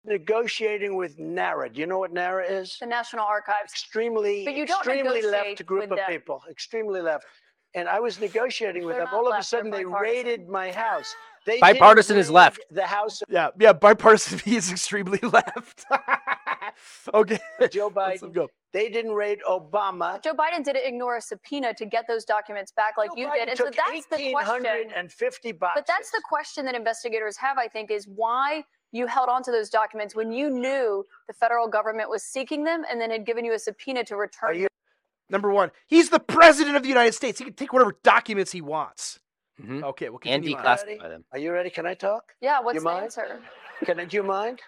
Negotiating with NARA. Do you know what NARA is? The National Archives. Extremely, But you don't extremely left group of them. people. Extremely left. And I was negotiating with They're them. not All of a sudden, they raided my house. They Bipartisan is left. The house Yeah, yeah. Bipartisan. Is extremely left. okay. of Joe Let's Biden. go. They didn't raid Obama. Joe Biden didn't ignore a subpoena to get those documents back like Joe you Biden did. And so that's the question. 1,850 boxes. But that's the question that investigators have, I think, is why you held on to those documents when you knew the federal government was seeking them and then had given you a subpoena to return Are you Number one, he's the president of the United States. He can take whatever documents he wants. Mhm. Okay, we'll and continue on. declassify them. Are you ready? Can I talk? Yeah, what's You the mind? answer? Can I, do you mind?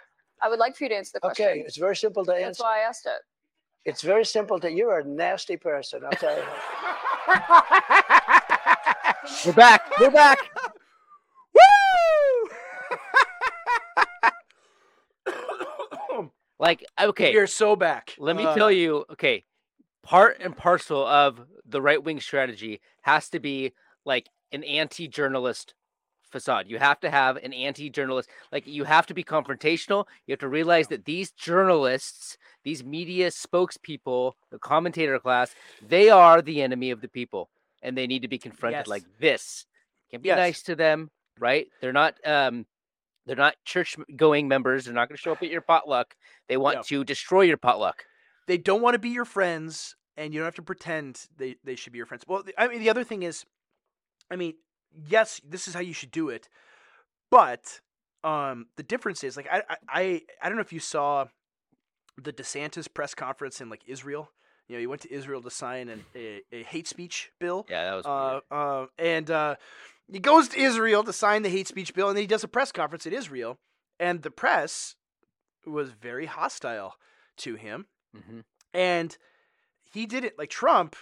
I would like for you to answer the question. Okay, it's very simple to answer. That's why I asked it. It's very simple to. You're a nasty person. I'll tell you. We're back. We're back. Woo! Like, okay, You're so back. let me Uh, tell you. Okay, part and parcel of the right wing strategy has to be like an anti-journalist facade. You have to have an anti-journalist. Like, you have to be confrontational. You have to realize that these journalists, these media spokespeople, the commentator class, they are the enemy of the people, and they need to be confronted Yes. like this. Can be Yes. nice to them, right? They're not. um they're not church going members. They're not going to show up at your potluck. They want to destroy your potluck. They don't want to be your friends, and you don't have to pretend they, they should be your friends. Well, I mean, the other thing is, I mean, yes, this is how you should do it, but um, the difference is, like, I, I, I, don't know if you saw the DeSantis press conference in like Israel. You know, he went to Israel to sign an, a, a hate speech bill. Yeah, that was Uh, uh, and uh, he goes to Israel to sign the hate speech bill, and then he does a press conference in Israel, and the press was very hostile to him, Mhm. and he did it like Trump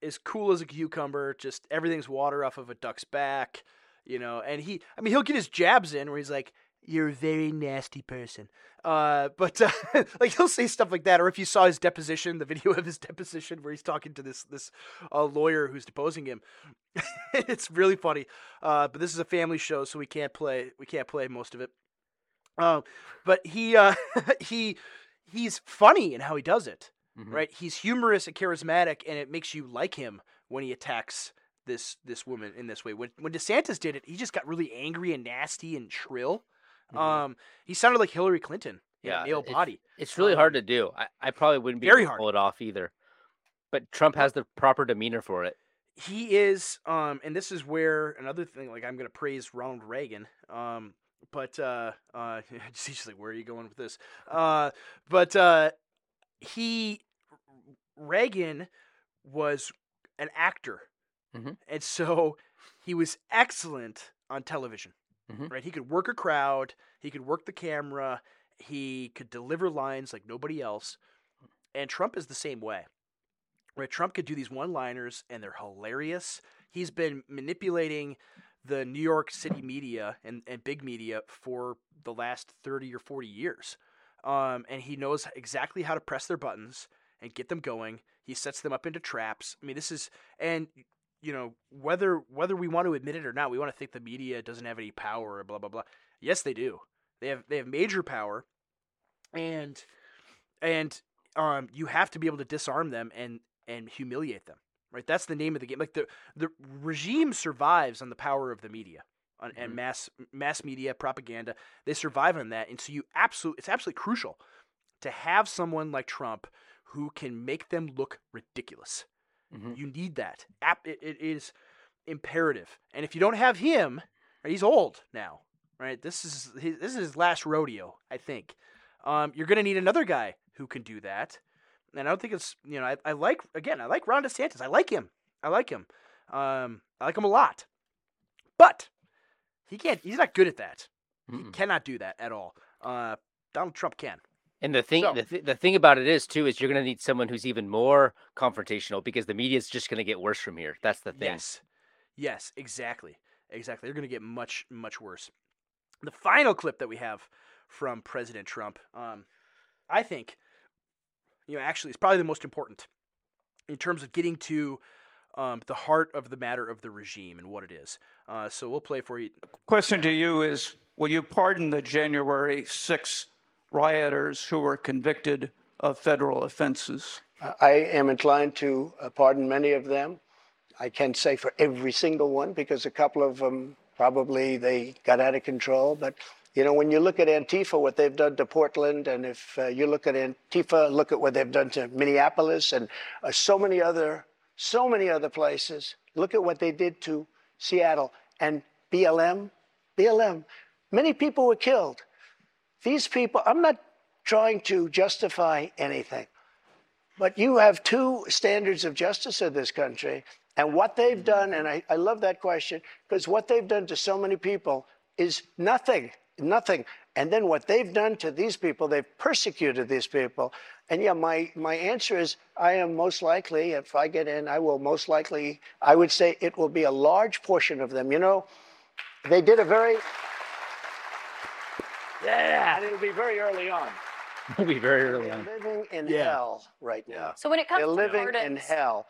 is cool as a cucumber, just everything's water off of a duck's back, you know, and he, I mean, he'll get his jabs in where he's like. You're a very nasty person, uh, but uh, like he'll say stuff like that. Or if you saw his deposition, the video of his deposition where he's talking to this this uh, lawyer who's deposing him, it's really funny. Uh, but this is a family show, so we can't play we can't play most of it. Um, but he uh, he he's funny in how he does it, Mhm. right? He's humorous and charismatic, and it makes you like him when he attacks this this woman in this way. When when DeSantis did it, he just got really angry and nasty and shrill. Mhm. Um, he sounded like Hillary Clinton. Yeah, male it's- body. It's really um, hard to do. I, I probably wouldn't be very able to hard. pull it off either. But Trump has the proper demeanor for it. he is um and this is where another thing like i'm going to praise ronald reagan um but uh, uh, like, "Where are you going with this?" Uh, but uh, he Reagan was an actor, Mhm. and so he was excellent on television. Mhm. Right, he could work a crowd, he could work the camera, he could deliver lines like nobody else. And Trump is the same way. Right, Trump could do these one-liners, and they're hilarious. He's been manipulating the New York City media and, and big media for the last 30 or 40 years. Um, and he knows exactly how to press their buttons and get them going. He sets them up into traps. I mean, this is and you know whether whether we want to admit it or not, we want to think the media doesn't have any power or blah blah blah. Yes, they do. They have they have major power, and and um, you have to be able to disarm them and and humiliate them. Right, that's the name of the game. Like the the regime survives on the power of the media on, and Mhm. mass mass media propaganda. They survive on that, and so you absolute it's absolutely crucial to have someone like Trump who can make them look ridiculous. Mhm. You need that. App it, it is imperative. And if you don't have him, right, he's old now, right? This is his, this is his last rodeo, I think. Um, you're going to need another guy who can do that. And I don't think it's you know I, I like again I like Ron DeSantis. I like him. I like him. Um, I like him a lot. But he can't. He's not good at that. He Mm-mm. cannot do that at all. Uh, Donald Trump can. And the thing, So- the, th- the thing about it is too, is you're going to need someone who's even more confrontational because the media is just going to get worse from here. That's the thing. Yes. Yes, exactly. Exactly. They're going to get much, much worse. The final clip that we have from President Trump, um, I think, you know, actually it's probably the most important in terms of getting to um, the heart of the matter of the regime and what it is. Uh, so we'll play for you. Question to you is Will you pardon the January 6 rioters who were convicted of federal offenses? I am inclined to uh, pardon many of them. I can't say for every single one because a couple of them probably they got out of control. But you know, when you look at Antifa, what they've done to Portland, and if uh, you look at Antifa, look at what they've done to Minneapolis and uh, so many other, so many other places. Look at what they did to Seattle and BLM. BLM. Many people were killed. These people. I'm not trying to justify anything. But you have two standards of justice in this country. And what they've done, and I, I love that question, because what they've done to so many people is nothing, nothing. And then what they've done to these people, they've persecuted these people. And yeah, my, my answer is I am most likely, if I get in, I will most likely, I would say it will be a large portion of them. You know, they did a very, yeah, and it'll be very early on. It'll be very early They're on. living in Yeah. hell right now. So when it comes They're to living in hell.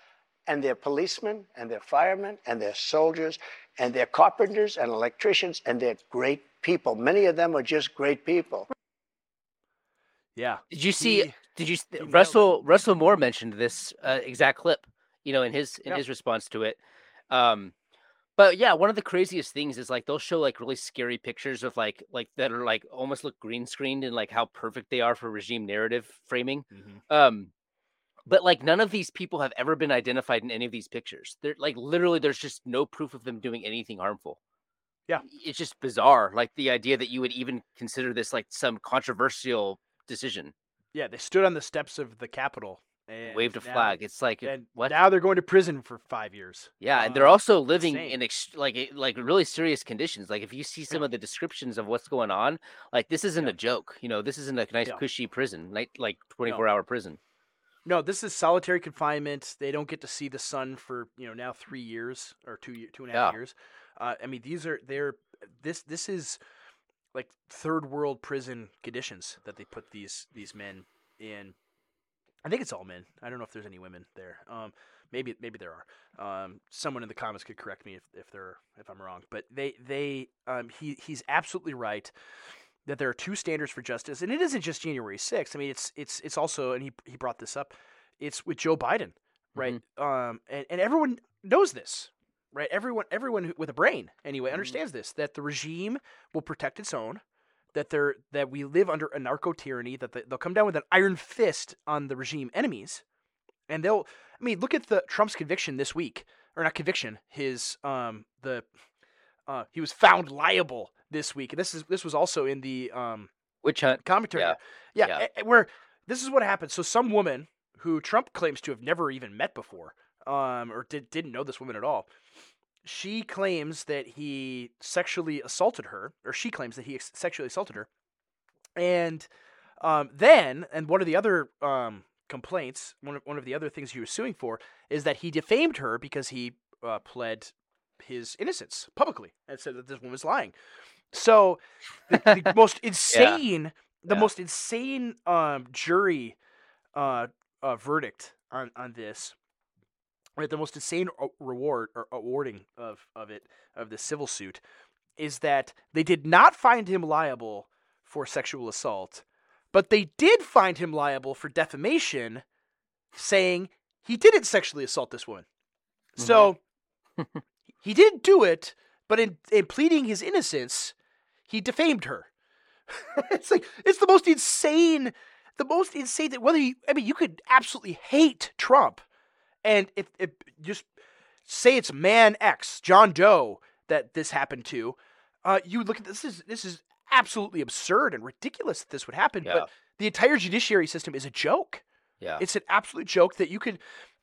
And they're policemen and they're firemen and they're soldiers and they're carpenters and electricians and they're great people. Many of them are just great people. Yeah. Did you see? He- did you? s- nailed it. Russell Russell Moore mentioned this uh, exact clip. You know, in his in Yeah. his response to it. Um, but yeah, one of the craziest things is like they'll show like really scary pictures of like like that are like almost look green screened and like how perfect they are for regime narrative framing. Mhm. Um, but like none of these people have ever been identified in any of these pictures. They're like literally there's just no proof of them doing anything harmful. Yeah. It's just bizarre. Like the idea that you would even consider this like some controversial decision. Yeah, they stood on the steps of the Capitol and Waved a now- flag. It's like And what? now they're going to prison for five years. yeah, and they're Um, also living insane. in ex- like eh, like really serious conditions. Like if you see some of the descriptions of what's going on, like this isn't Yeah. a joke. You know, this isn't a nice Yeah. cushy prison, night like 24 hour prison. No, this is solitary confinement. They don't get to see the sun for you know now three years or two two and a half Yeah. years. Uh, I mean, these are they're this this is like third world prison conditions that they put these these men in. I think it's all men. I don't know if there's any women there. Um, maybe maybe there are. Um, someone in the comments could correct me if if they're if I'm wrong. But they they um, he he's absolutely right that there are two standards for justice, and it isn't just January 6th. I mean, it's it's it's also, and he he brought this up. It's with Joe Biden, right? Um, and, and everyone knows this, right? Everyone everyone who- with a brain anyway understands this that the regime will protect its own, that they're that we live under a narco tyranny, that they, they'll come down with an iron fist on the regime enemies, and they'll. I mean, look at the Trump's conviction this week, or not conviction, his um the uh, he was found liable this week. and This is this was also in the um, Witch hunt. commentary. Yeah. Yeah, Yeah. a- a- where this is what happened. So some woman who Trump claims to have never even met before, um, or did, didn't know this woman at all. She claims that he sexually assaulted her, or she claims that he ex- sexually assaulted her. And um, then, and one of the other um, complaints, one of, one of the other things he was suing for, is that he defamed her because he uh, pled his innocence publicly and said that this woman was lying. So the, the most insane, the Yeah. most insane um, jury uh, uh, verdict on on this, right? The most insane reward or awarding of of it of the civil suit is that they did not find him liable for sexual assault, but they did find him liable for defamation, saying he didn't sexually assault this woman. So he didn't do it, but in, in pleading his innocence, he defamed her. it's like it's the most insane, the most insane that whether you, I mean you could absolutely hate Trump, and if, if just say it's man X, John Doe that this happened to, uh, you look at this is this is absolutely absurd and ridiculous that this would happen. Yeah. But the entire judiciary system is a joke. Yeah. It's an absolute joke that you could,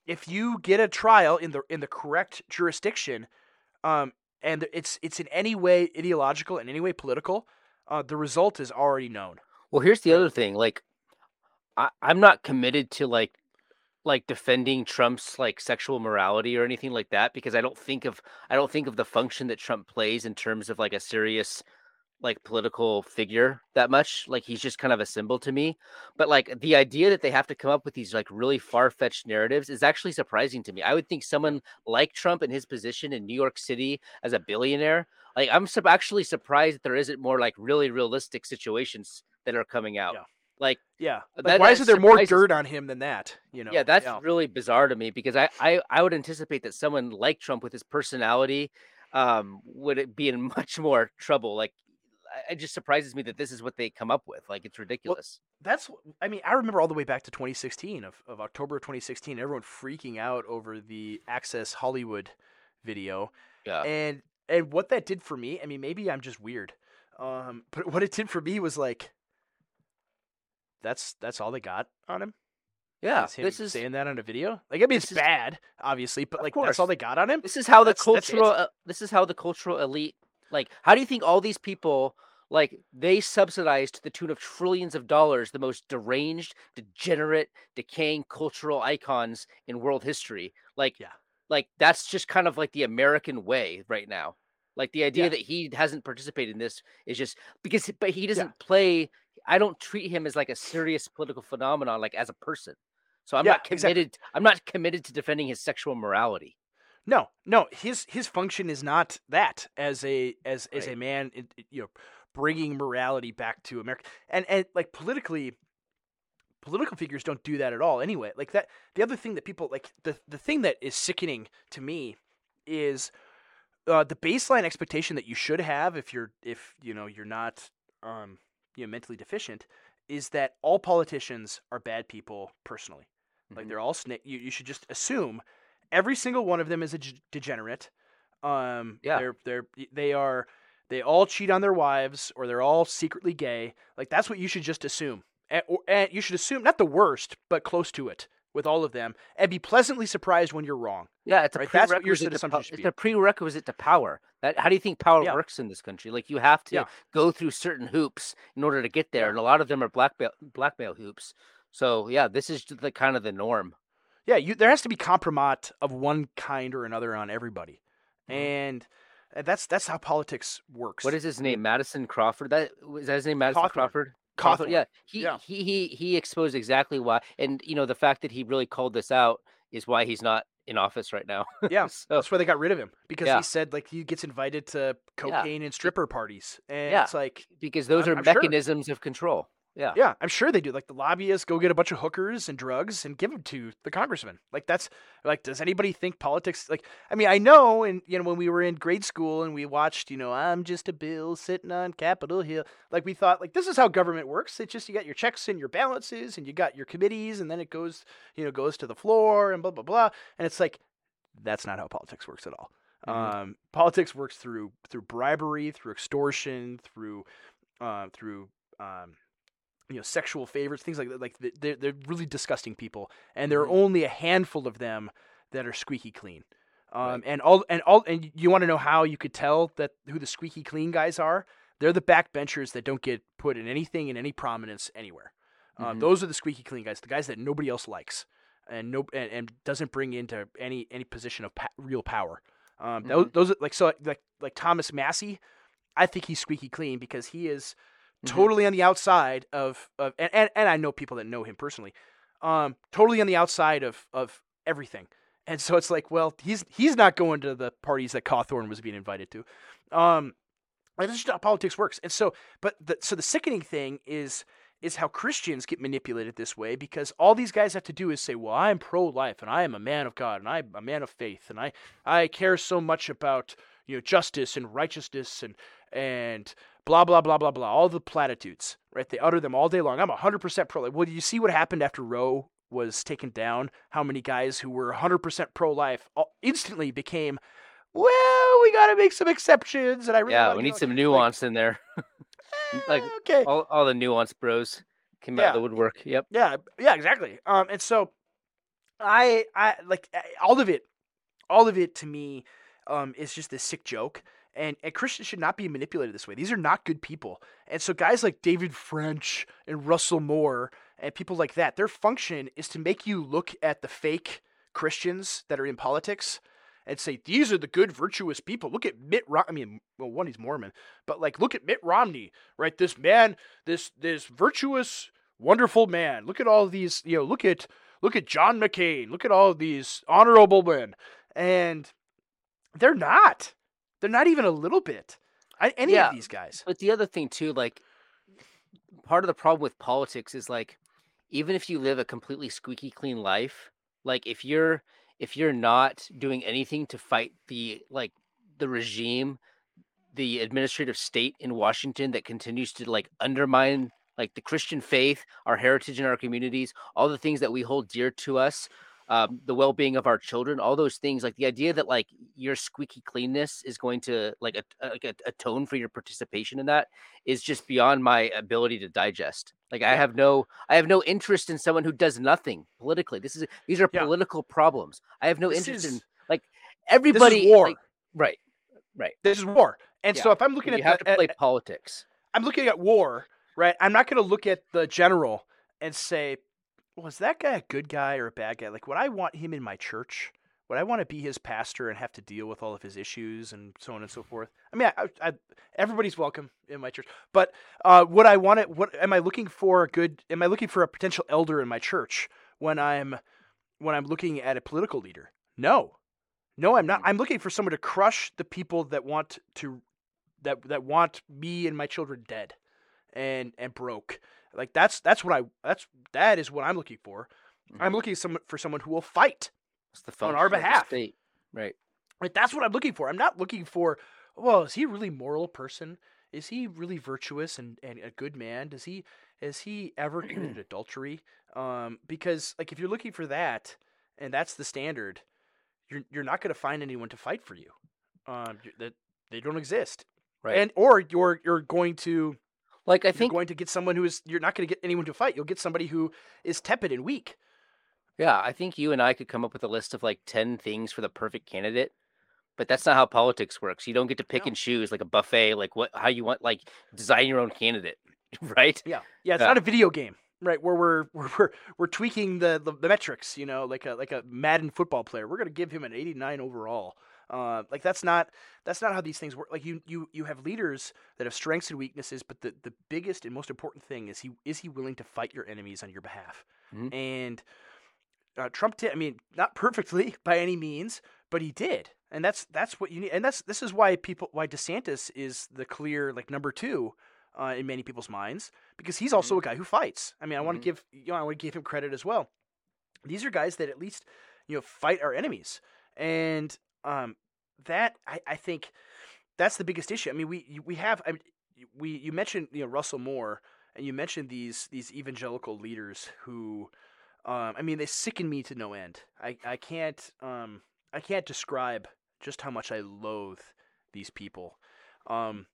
if you get a trial in the in the correct jurisdiction, um, and it's it's in any way ideological and any way political, uh, the result is already known. Well, here's the other thing. Like, I, I'm not committed to like, like defending Trump's like sexual morality or anything like that because I don't think of I don't think of the function that Trump plays in terms of like a serious like political figure that much. Like he's just kind of a symbol to me. But like the idea that they have to come up with these like really far fetched narratives is actually surprising to me. I would think someone like Trump in his position in New York City as a billionaire, like I'm sup- actually surprised that there isn't more like really realistic situations that are coming out. Yeah. Like Yeah. Like, That- why isn't there more dirt on him than that? You know. yeah, that's really bizarre to me because I, I I would anticipate that someone like Trump with his personality um would be in much more trouble. Like it just surprises me that this is what they come up with. Like it's ridiculous. that's I mean I remember all the way back to 2016 of, of October of 2016 everyone freaking out over the Access Hollywood video yeah. and and what that did for me I mean maybe I'm just weird um but what it did for me was like that's that's all they got on him? Yeah. This is saying that on a video? Like I mean it's is- bad obviously but like that's all they got on him? This is how the That's- that's cultural uh, this is how the cultural elite like how do you think all these people like they subsidize to the tune of trillions of dollars the most deranged degenerate decaying cultural icons in world history? Like Yeah. like that's just kind of like the american way right now. Like the idea Yeah. that he hasn't participated in this is just because but he doesn't play i don't treat him as like a serious political phenomenon like as a person so i'm Yeah, not exactly. committed i'm not committed to defending his sexual morality No, no. His his function is not that as a as as a man, you know, bringing morality back to America. And and like politically, political figures don't do that at all. Anyway, like that. The other thing that people like the the thing that is sickening to me is uh, the baseline expectation that you should have if you're if you know you're not um you know mentally deficient is that all politicians are bad people personally. Like Mhm. they're all snake. You, you should just assume every single one of them is a g- degenerate. Um, Yeah. they're they're they are they all cheat on their wives or they're all secretly gay. Like that's what you should just assume. And, or, and you should assume not the worst, but close to it with all of them, and be pleasantly surprised when you're wrong. Yeah, it's a Right, that's what your prerequisite. to assumption should it's a prerequisite to power. That how do you think power Yeah. works in this country? Like you have to Yeah. go through certain hoops in order to get there, and a lot of them are blackmail blackmail hoops. So yeah, this is the kind of the norm. Yeah, you there has to be compromise of one kind or another on everybody, Mhm. and and that's that's how politics works. What is his name? Madison Crawford. That was that his name. Madison Cawthorn. Crawford. Cawthorn. Yeah. He, Yeah. he he he exposed exactly why, and you know the fact that he really called this out is why he's not in office right now. Yeah, so That's why they got rid of him because Yeah. he said like he gets invited to cocaine and stripper parties, and Yeah. it's like, because those I'm- are I'm sure. mechanisms of control. Yeah. yeah, I'm sure they do. Like the lobbyists go get a bunch of hookers and drugs and give them to the congressman. Like that's like, does anybody think politics? Like, I mean, I know, and you know, when we were in grade school and we watched, you know, I'm just a bill sitting on Capitol Hill. Like we thought, like this is how government works. It's just you got your checks and your balances, and you got your committees, and then it goes, you know, goes to the floor and blah blah blah. And it's like, that's not how politics works at all. Mhm. Um, politics works through through bribery, through extortion, through uh, through um, you know sexual favors, things like that. Like they're they're really disgusting people, and there are Mhm. only a handful of them that are squeaky clean. Um, and all and all and you want to know how you could tell that who the squeaky clean guys are? They're the backbenchers that don't get put in anything in any prominence anywhere. Um, Mhm. those are the squeaky clean guys, the guys that nobody else likes, and no and, and doesn't bring into any any position of pa- real power. Um, those, Mhm. those are like so like like Thomas Massie, I think he's squeaky clean because he is Mhm. totally on the outside of of and, and, and I know people that know him personally, um, totally on the outside of of everything. And so it's like, well, he's he's not going to the parties that Cawthorn was being invited to. Um, like, that's just how politics works. And so, but the, so the sickening thing is is how Christians get manipulated this way because all these guys have to do is say, "Well, I'm pro-life and I am a man of God and I'm a man of faith and I I care so much about you know justice and righteousness and and blah blah blah blah blah all the platitudes right they utter them all day long i'm 100% pro-life well you see what happened after roe was taken down how many guys who were 100% pro-life instantly became well we gotta make some exceptions and i really yeah, we need on-" some like, nuance in there. like, eh, okay All, all the nuance bros came out of the woodwork. Yep. Yeah, yeah, exactly. Um, and so I, I like eh, all of it, all of it to me, um, is just this sick joke. And, and Christians should not be manipulated this way. These are not good people. And so guys like David French and Russell Moore and people like that, their function is to make you look at the fake Christians that are in politics and say these are the good virtuous people. Look at Mitt Romney. I mean, well, one he's Mormon, but like look at Mitt Romney, right? This man, this this virtuous, wonderful man. Look at all these, you know, look at look at John McCain. Look at all these honorable men, and they're not. They're not even a little bit. I, any Yeah. of these guys. But the other thing too, like part of the problem with politics is like even if you live a completely squeaky clean life, like if you're if you're not doing anything to fight the like the regime, the administrative state in Washington that continues to like undermine like the Christian faith, our heritage in our communities, all the things that we hold dear to us, um, the well-being of our children, all those things. Like the idea that like your squeaky cleanness is going to like a, like a, atone for your participation in that is just beyond my ability to digest. Like I have no, I have no interest in someone who does nothing politically. This is these are Yeah. political problems. I have no This interest in like everybody. war. like- right. This is war. And so if I'm looking You at, have the, to play at- politics. I'm looking at war, right? I'm not going to look at the general and say, well, is that guy a good guy or a bad guy? Like, would I want him in my church? Would I want to be his pastor and have to deal with all of his issues and so on and so forth? I mean, I, I, everybody's welcome in my church, but uh, would I want it? What am I looking for? A good? Am I looking for a potential elder in my church when I'm when I'm looking at a political leader? No, no, I'm not. Mm. I'm looking for someone to crush the people that want to that that want me and my children dead and and broke. Like that's that's what I that's that is what I'm looking for. I'm Mhm. looking some, for someone who will fight. On our behalf. Right. Like that's what I'm looking for. I'm not looking for well, is he a really moral person? Is he really virtuous and, and a good man? Does he has he ever committed adultery? Um, because like if you're looking for that and that's the standard, you're you're not going to find anyone to fight for you. Um, that they don't exist. Right. And or you're you're going to like I think you're think going to get someone who is you're not going to get anyone to fight. You'll get somebody who is tepid and weak. Yeah, I think you and I could come up with a list of like 10 things for the perfect candidate. But that's not how politics works. You don't get to pick No. and choose like a buffet, like what how you want like design your own candidate, right? Yeah, yeah. It's Yeah. not a video game, right? Where we're we're we're, we're tweaking the, the the metrics. You know, like a like a Madden football player. We're gonna give him an 89 overall. Uh, like that's not that's not how these things work. Like you you you have leaders that have strengths and weaknesses, but the the biggest and most important thing is he is he willing to fight your enemies on your behalf. Mhm. And uh, Trump did. I mean, not perfectly by any means, but he did. And that's that's what you need. And that's this is why people why DeSantis is the clear like number two uh, in many people's minds because he's also a guy who fights. I mean, I want Mhm. to give you know I want to give him credit as well. These are guys that at least you know fight our enemies, and um, that I, I think that's the biggest issue. I mean, we we have I mean, we you mentioned you know Russell Moore and you mentioned these these evangelical leaders who um, I mean they sicken me to no end. I I can't um I can't describe just how much I loathe these people. Um,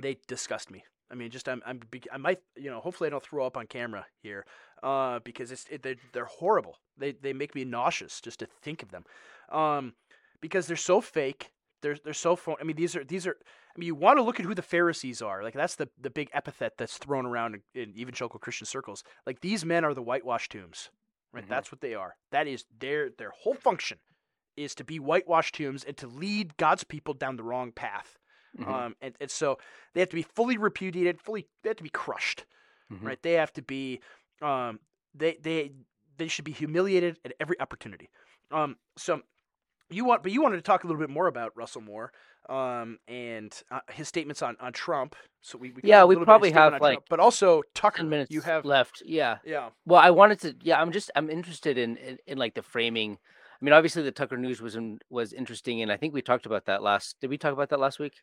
they disgust me. I mean, just I'm, I'm I might you know hopefully I don't throw up on camera here, uh, because it's it, they're, they're horrible. They they make me nauseous just to think of them, um, because they're so fake. They're they're so phone. I mean, these are these are. I mean, you want to look at who the Pharisees are. Like that's the the big epithet that's thrown around in, in evangelical Christian circles. Like these men are the whitewashed tombs, right? Mhm. That's what they are. That is their their whole function is to be whitewashed tombs and to lead God's people down the wrong path. Mhm. Um, and, and so they have to be fully repudiated, fully they have to be crushed, Mhm. right? They have to be, um, they they they should be humiliated at every opportunity. Um, so you want, but you wanted to talk a little bit more about Russell Moore, um, and uh, his statements on on Trump. So we, we Yeah, we little bit of probably have, on Trump, like, but also Tucker. Minutes You have left. Yeah. yeah. Well, I wanted to. Yeah, I'm just. I'm interested in, in in like the framing. I mean, obviously the Tucker News was in, was interesting, and I think we talked about that last. Did we talk about that last week?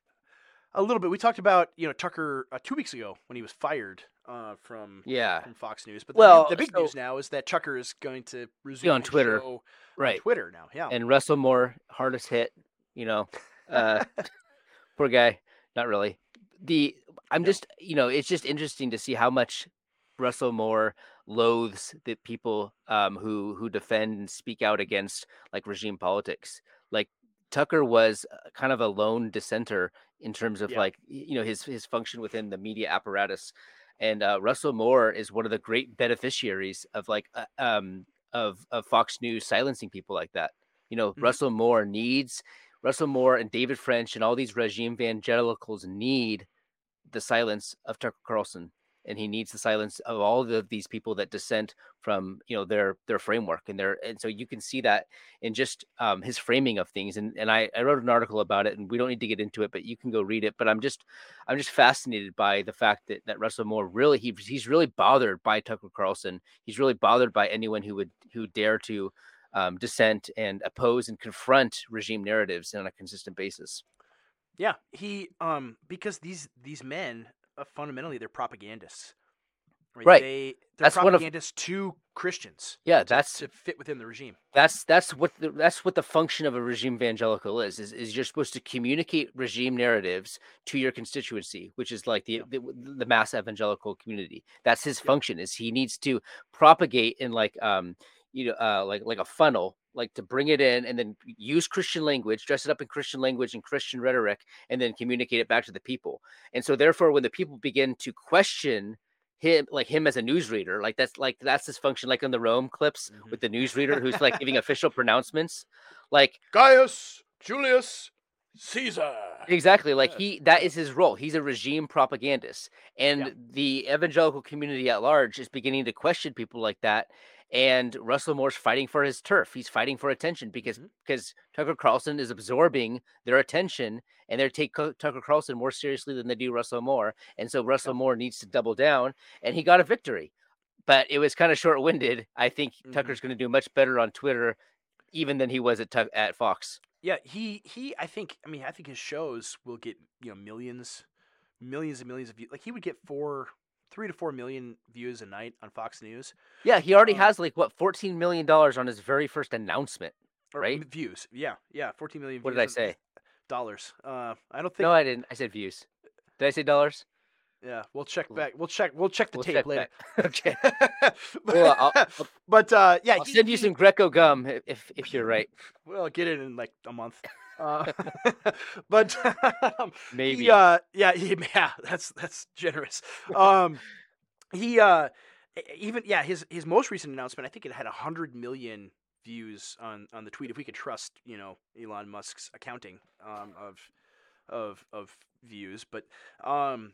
A little bit. We talked about you know Tucker uh, two weeks ago when he was fired uh, from Yeah. from Fox News. But Well, the, the big so- news now is that Tucker is going to resume on Twitter. Right. on Twitter now. Yeah. And Russell Moore, hardest hit. You know, uh, poor guy. Not really. The I'm No. just. You know, it's just interesting to see how much Russell Moore loathes the people um, who who defend and speak out against like regime politics. Like Tucker was uh, kind of a lone dissenter in terms of Yeah. like you know his his function within the media apparatus, and uh, Russell Moore is one of the great beneficiaries of like uh, um of of Fox News silencing people like that. You know, Mhm. Russell Moore needs Russell Moore and David French and all these regime evangelicals need the silence of Tucker Carlson, and he needs the silence of all of these people that dissent from you know their their framework and their and so you can see that in just um, his framing of things. And and I, I wrote an article about it, and we don't need to get into it, but you can go read it. But I'm just I'm just fascinated by the fact that that Russell Moore really he he's really bothered by Tucker Carlson. He's really bothered by anyone who would who dare to um, dissent and oppose and confront regime narratives on a consistent basis. Yeah, he um because these these men uh, fundamentally they're propagandists. Right. They they're That's one of- propagandists to Christians Yeah, that's to fit within the regime. that's that's what the, that's what the function of a regime evangelical is, is is you're supposed to communicate regime narratives to your constituency which is like the the, the mass evangelical community that's his function is he needs to propagate in like um you know uh like like a funnel like to bring it in and then use christian language dress it up in christian language and christian rhetoric and then communicate it back to the people and so therefore when the people begin to question him like him as a newsreader like that's like that's his function like on the rome clips Mhm. with the newsreader who's like giving official pronouncements like Gaius Julius Caesar. exactly like he that is his role he's a regime propagandist and Yeah. the evangelical community at large is beginning to question people like that and russell moore's fighting for his turf he's fighting for attention because Mhm. because tucker carlson is absorbing their attention and they take Co- tucker carlson more seriously than they do russell moore and so russell moore needs to double down and he got a victory but it was kind of short-winded i think Mhm. tucker's going to do much better on twitter even than he was at Tuck at fox Yeah, he he. I think. I mean, I think his shows will get you know millions, millions and millions of views. Like he would get four, three to four million views a night on Fox News. Yeah, he already Um, has like what fourteen million dollars on his very first announcement. Right? Views. Yeah, yeah. Fourteen million. What did I say? Dollars. Uh, I don't think. No, I didn't. I said views. Did I say dollars? yeah, we'll check back. We'll check. We'll check the We'll tape check later. back. okay, but, I'll- I'll- but uh, yeah, I'll he- send you he- some Greco gum if if you're right. Well, get it in like a month. Uh, but um, Maybe. He, uh, yeah, he, yeah, that's that's generous. Um, he uh, even yeah, his his most recent announcement, I think it had hundred million views on on the tweet. If we could trust, you know, Elon Musk's accounting um, of of of views, but um,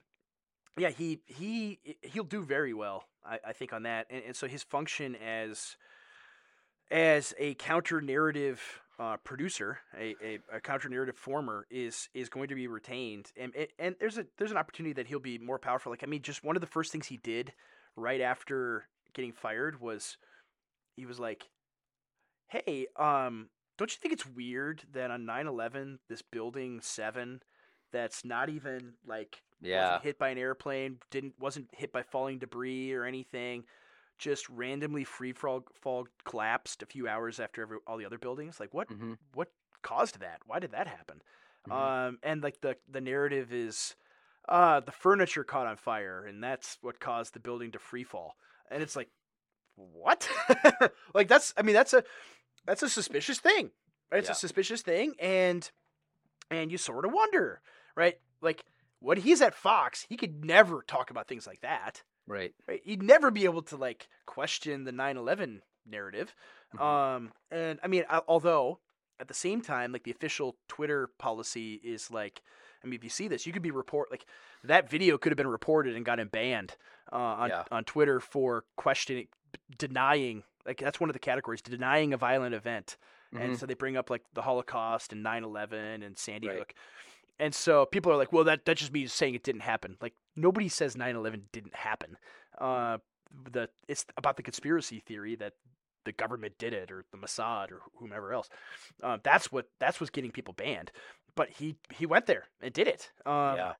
yeah, he he he'll do very well, I, I think, on that. And, and so his function as as a counter narrative uh, producer, a, a, a counter narrative former is is going to be retained, and and- there's a there's an opportunity that he'll be more powerful. Like I mean, just one of the first things he did right after getting fired was he was like, "Hey, um, don't you think it's weird that on 9/11 this building seven that's not even like Yeah. wasn't hit by an airplane, didn't wasn't hit by falling debris or anything, just randomly free fall, fall collapsed a few hours after every, all the other buildings. Like what Mhm. what caused that? Why did that happen? Mhm. Um, and like the the narrative is, uh, the furniture caught on fire, and that's what caused the building to free fall. And it's like, what? like that's I mean that's a that's a suspicious thing. Right? It's Yeah. a suspicious thing, and and you sort of wonder, right? Like when he's at Fox, he could never talk about things like that. Right. He'd never be able to like question the 9/11 narrative. Mhm. Um, and I mean, al- although at the same time, like the official Twitter policy is like, I mean, if you see this, you could be report like that video could have been reported and gotten banned uh, on Yeah. on Twitter for questioning, denying. Like that's one of the categories, denying a violent event. And Mhm. so they bring up like the Holocaust and 9/11 and Sandy Right. Hook. And so people are like, well, that, that just means saying it didn't happen. Like nobody says 9/11 didn't happen. Uh, the it's about the conspiracy theory that the government did it or the Mossad or whomever else. Uh, that's what that's what's getting people banned. But he he went there and did it. Um, yeah.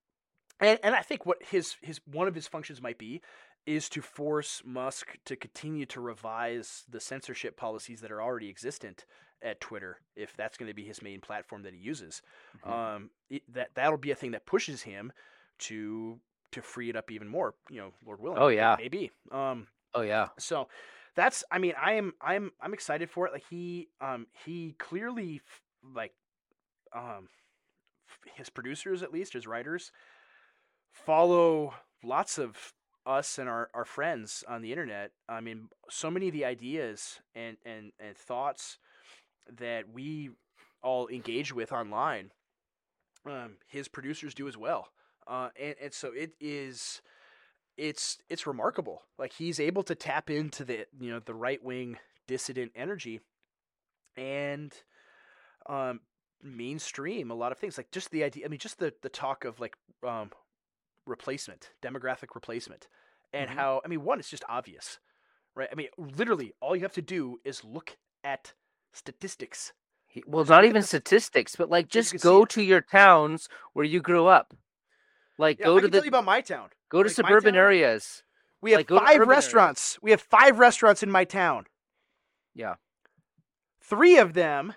and and I think what his his one of his functions might be is to force Musk to continue to revise the censorship policies that are already existent at Twitter if that's going to be his main platform that he uses. Mhm. Um, it, that that'll be a thing that pushes him to to free it up even more. You know, Lord willing. Oh, yeah. maybe. Um, Oh yeah. so that's I mean I am I'm I'm excited for it. Like he um he clearly f- like um f- his producers at least his writers follow lots of us and our, our friends on the internet. I mean so many of the ideas and and and thoughts that we all engage with online um his producers do as well. Uh and, and so it is it's it's remarkable. Like he's able to tap into the you know the right wing dissident energy and um mainstream a lot of things like just the idea I mean just the the talk of like um replacement, demographic replacement and Mhm. how I mean one it's just obvious. Right? I mean literally all you have to do is look at statistics. He- Well, not even statistics, but like just go to your towns where you grew up. Like Yeah, go I to the tell you about my town. go to like, suburban areas. We have Like, five urban areas. restaurants. We have five restaurants in my town. Yeah. Three of them,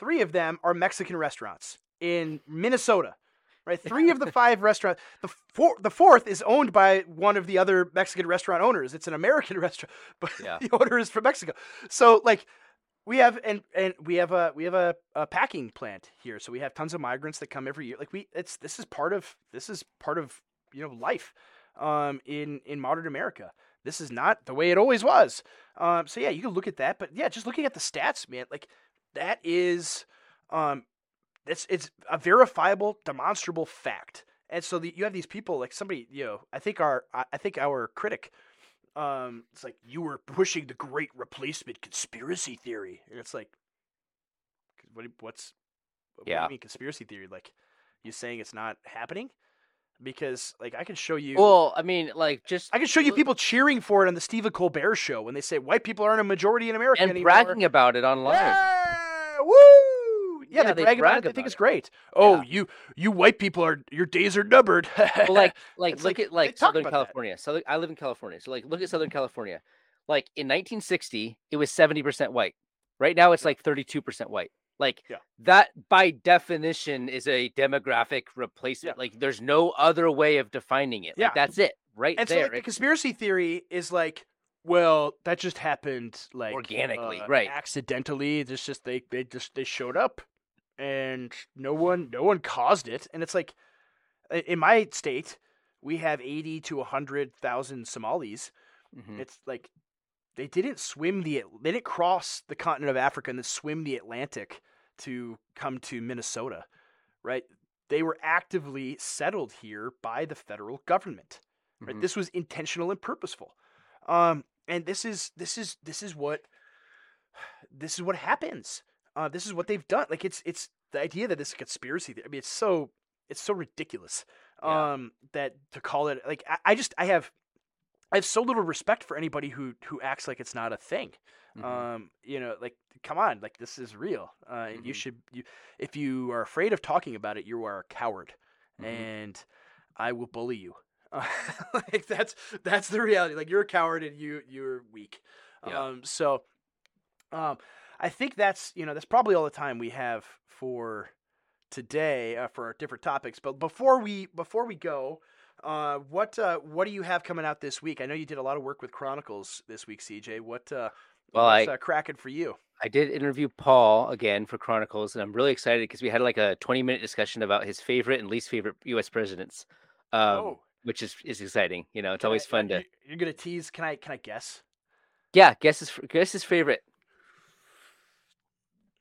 three of them are Mexican restaurants in Minnesota. Right, three of the five restaurants. The four, the fourth is owned by one of the other Mexican restaurant owners. It's an American restaurant, but Yeah. the owner is from Mexico. So like, we have and and we have a we have a, a packing plant here. So we have tons of migrants that come every year. Like we, it's this is part of this is part of you know life um, in in modern America. This is not the way it always was. Um, so yeah, you can look at that, but yeah, just looking at the stats, man, like that is um, it's it's a verifiable, demonstrable fact. And so the, you have these people like somebody, you know, I think our I I think our critic, um, it's like you were pushing the Great Replacement conspiracy theory, and it's like, what what's what do Yeah. you mean conspiracy theory? Like you saying it's not happening? Because like I can show you. Well, I mean, like just I can show you people cheering for it on the Stephen Colbert show when they say white people aren't a majority in America and anymore. bragging about it online. Yeah, woo! Yeah, Yeah, they, they brag about brag it. They think about it's great. Oh, Yeah. you you white people are your days are numbered. Well, like like It's look like, at like Southern. California. So I live in California. So like look at Southern California. Like in 1960, it was 70% white. Right now it's like 32% white. Like Yeah. that by definition is a demographic replacement. Like there's no other way of defining it. Yeah. Like that's it. Right and so there. like, the conspiracy theory is like, well, that just happened like Organically, uh, right. Accidentally, it's just they they just they showed up, and no one no one caused it. And it's like, in my state, we have eighty to hundred thousand Somalis. Mhm. It's like they didn't swim the they didn't cross the continent of Africa and then swim the Atlantic to come to Minnesota, right? They were actively settled here by the federal government. Right? Mhm. This was intentional and purposeful. Um, and this is this is this is what this is what happens. Uh, this is what they've done. Like it's it's the idea that this is a conspiracy. theory- I mean, it's so it's so ridiculous. Yeah. Um, that to call it like I, I just I have I have so little respect for anybody who who acts like it's not a thing. Mhm. Um, you know, like come on, like this is real. Uh, and you Mhm. should you if you are afraid of talking about it, you are a coward, Mhm. and I will bully you. Uh, like that's that's the reality. Like you're a coward and you you're weak. Yeah. Um, so, um, I I think that's you know that's probably all the time we have for today uh, for our different topics. But before we before we go, uh, what uh, what do you have coming out this week? I know you did a lot of work with Chronicles this week, CJ. What uh, Well, what's I- uh, cracking for you? I did interview Paul again for Chronicles, and I'm really excited because we had like a 20 minute discussion about his favorite and least favorite U.S. presidents, um, oh, which is is exciting. You know, it's can always I- fun uh, to you- You're gonna tease? Can I can I guess? yeah. Guess his guess his favorite.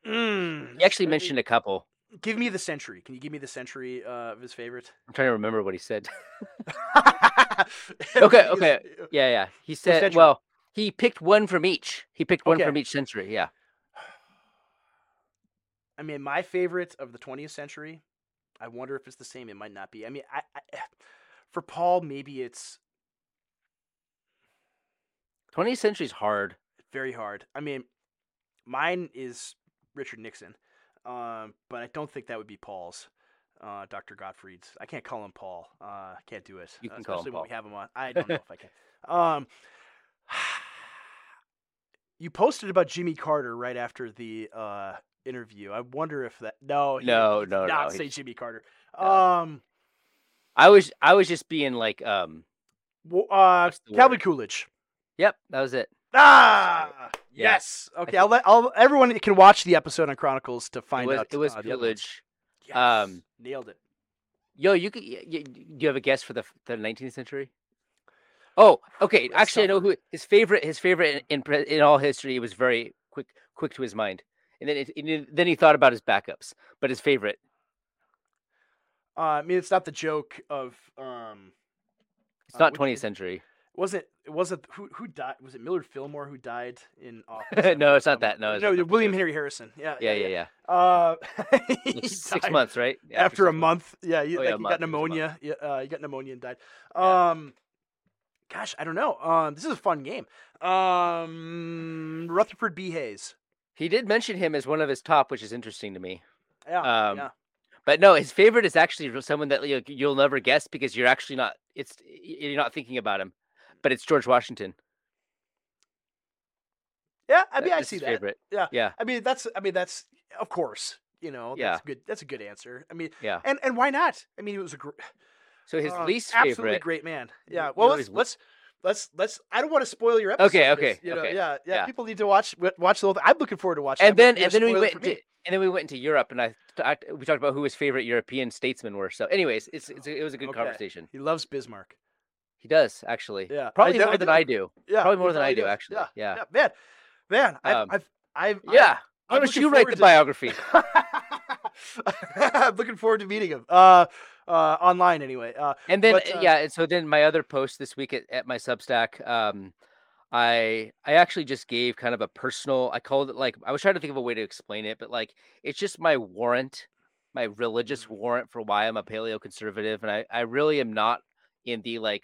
Mm, He actually mentioned a couple. Give me the century. Can you give me the century uh, of his favorite? I'm trying to remember what he said. okay. okay. Yeah, yeah. He said, well, he picked one from each. He picked one Okay. from each century. Yeah. I mean, my favorite of the 20th century. I wonder if it's the same. It might not be. I mean, I, I for Paul, maybe it's 20th century's hard. very hard. I mean, mine is Richard Nixon, um, but I don't think that would be Paul's. Uh, Dr. Gottfried's. I can't call him Paul. Uh, I can't do it. You uh, can call him especially when we Paul. have him on. I don't know if I can. Um, you posted about Jimmy Carter right after the uh, interview. I wonder if that. No, he- No, did no, not no, say Jimmy Carter. No. Um, I was I was just being like, um, w- uh, Calvin word? Coolidge. yep, that was it. Ah, Yeah. yes. Okay, I'll let I'll, everyone can watch the episode on Chronicles to find it was out. it was uh, the other ones. Coolidge. Yes, Um, nailed it. Yo, you could. y- y- do you have a guess for the the 19th century? Oh, okay. Let's Actually, I know who his favorite. His favorite in in, in all history was very quick quick to his mind, and then it, and then- then he thought about his backups. But his favorite, Uh, I mean, it's not the joke of um. it's Uh, not 20th century. Wasn't it wasn't who who died? Was it Millard Fillmore who died in office? no, it's not Um, that. No, it's no, that. William Henry Harrison. Yeah, Yeah, yeah, yeah. Uh, he Like six months, right? after a month. Yeah, you, Oh, like, yeah, he got It was a month. pneumonia. Yeah, uh, he got pneumonia and died. Yeah. Um, gosh, I don't know. Um, this is a fun game. Um, Rutherford B. Hayes. He did mention him as one of his top, which is interesting to me. Yeah, Um, yeah. But no, his favorite is actually someone that you- you'll never guess because you're actually not. It's you're not thinking about him, but it's George Washington. Yeah, I mean, I that's see his that. favorite. Yeah. Yeah. I mean, that's. I mean, that's. Of course, you know. Yeah. That's good. That's a good answer. I mean, Yeah. and and why not? I mean, it was a gr- So his uh, least absolutely favorite. great man. Yeah. Well, let's let's let's let's. I don't want to spoil your episode. Okay, okay, You know, okay, yeah, yeah, yeah. People need to watch watch the whole thing. I'm looking forward to watching. and then and then we went to, and then we went into Europe, and I, I we talked about who his favorite European statesmen were. So, anyways, it's, it's it was a good Okay. conversation. He loves Bismarck. He does actually. Yeah, probably more I than. I do. Yeah, Probably more than I do, actually. Yeah, Yeah. man, man. I've, Um, I've, I've, Yeah. Why I'm don't you write the to- biography? I'm looking forward to meeting him. Uh, uh, online anyway. Uh, And then But, uh, uh, yeah, and so then my other post this week at, at my Substack, um, I I actually just gave kind of a personal. I called it like I was trying to think of a way to explain it, but like it's just my warrant, my religious Mm-hmm. warrant for why I'm a paleo conservative, and I I really am not in the like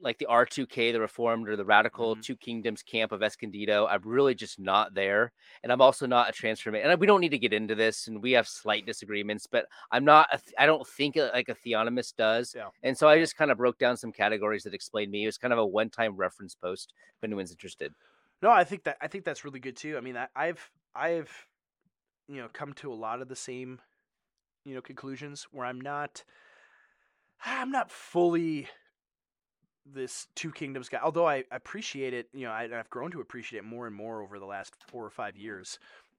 like the R2K, the Reformed or the Radical Mhm. Two Kingdoms camp of Escondido. I'm really just not there, and I'm also not a transformation. And we don't need to get into this, and we have slight disagreements, but I'm not. A, th- I don't think like a theonomist does. Yeah. And so I just kind of broke down some categories that explained me. It was kind of a one-time reference post if anyone's interested. No, I think that I think that's really good too. I mean, I, I've I've you know come to a lot of the same you know conclusions where I'm not I'm not fully this two kingdoms guy. Although I appreciate it, you know, I, I've grown to appreciate it more and more over the last four or five years,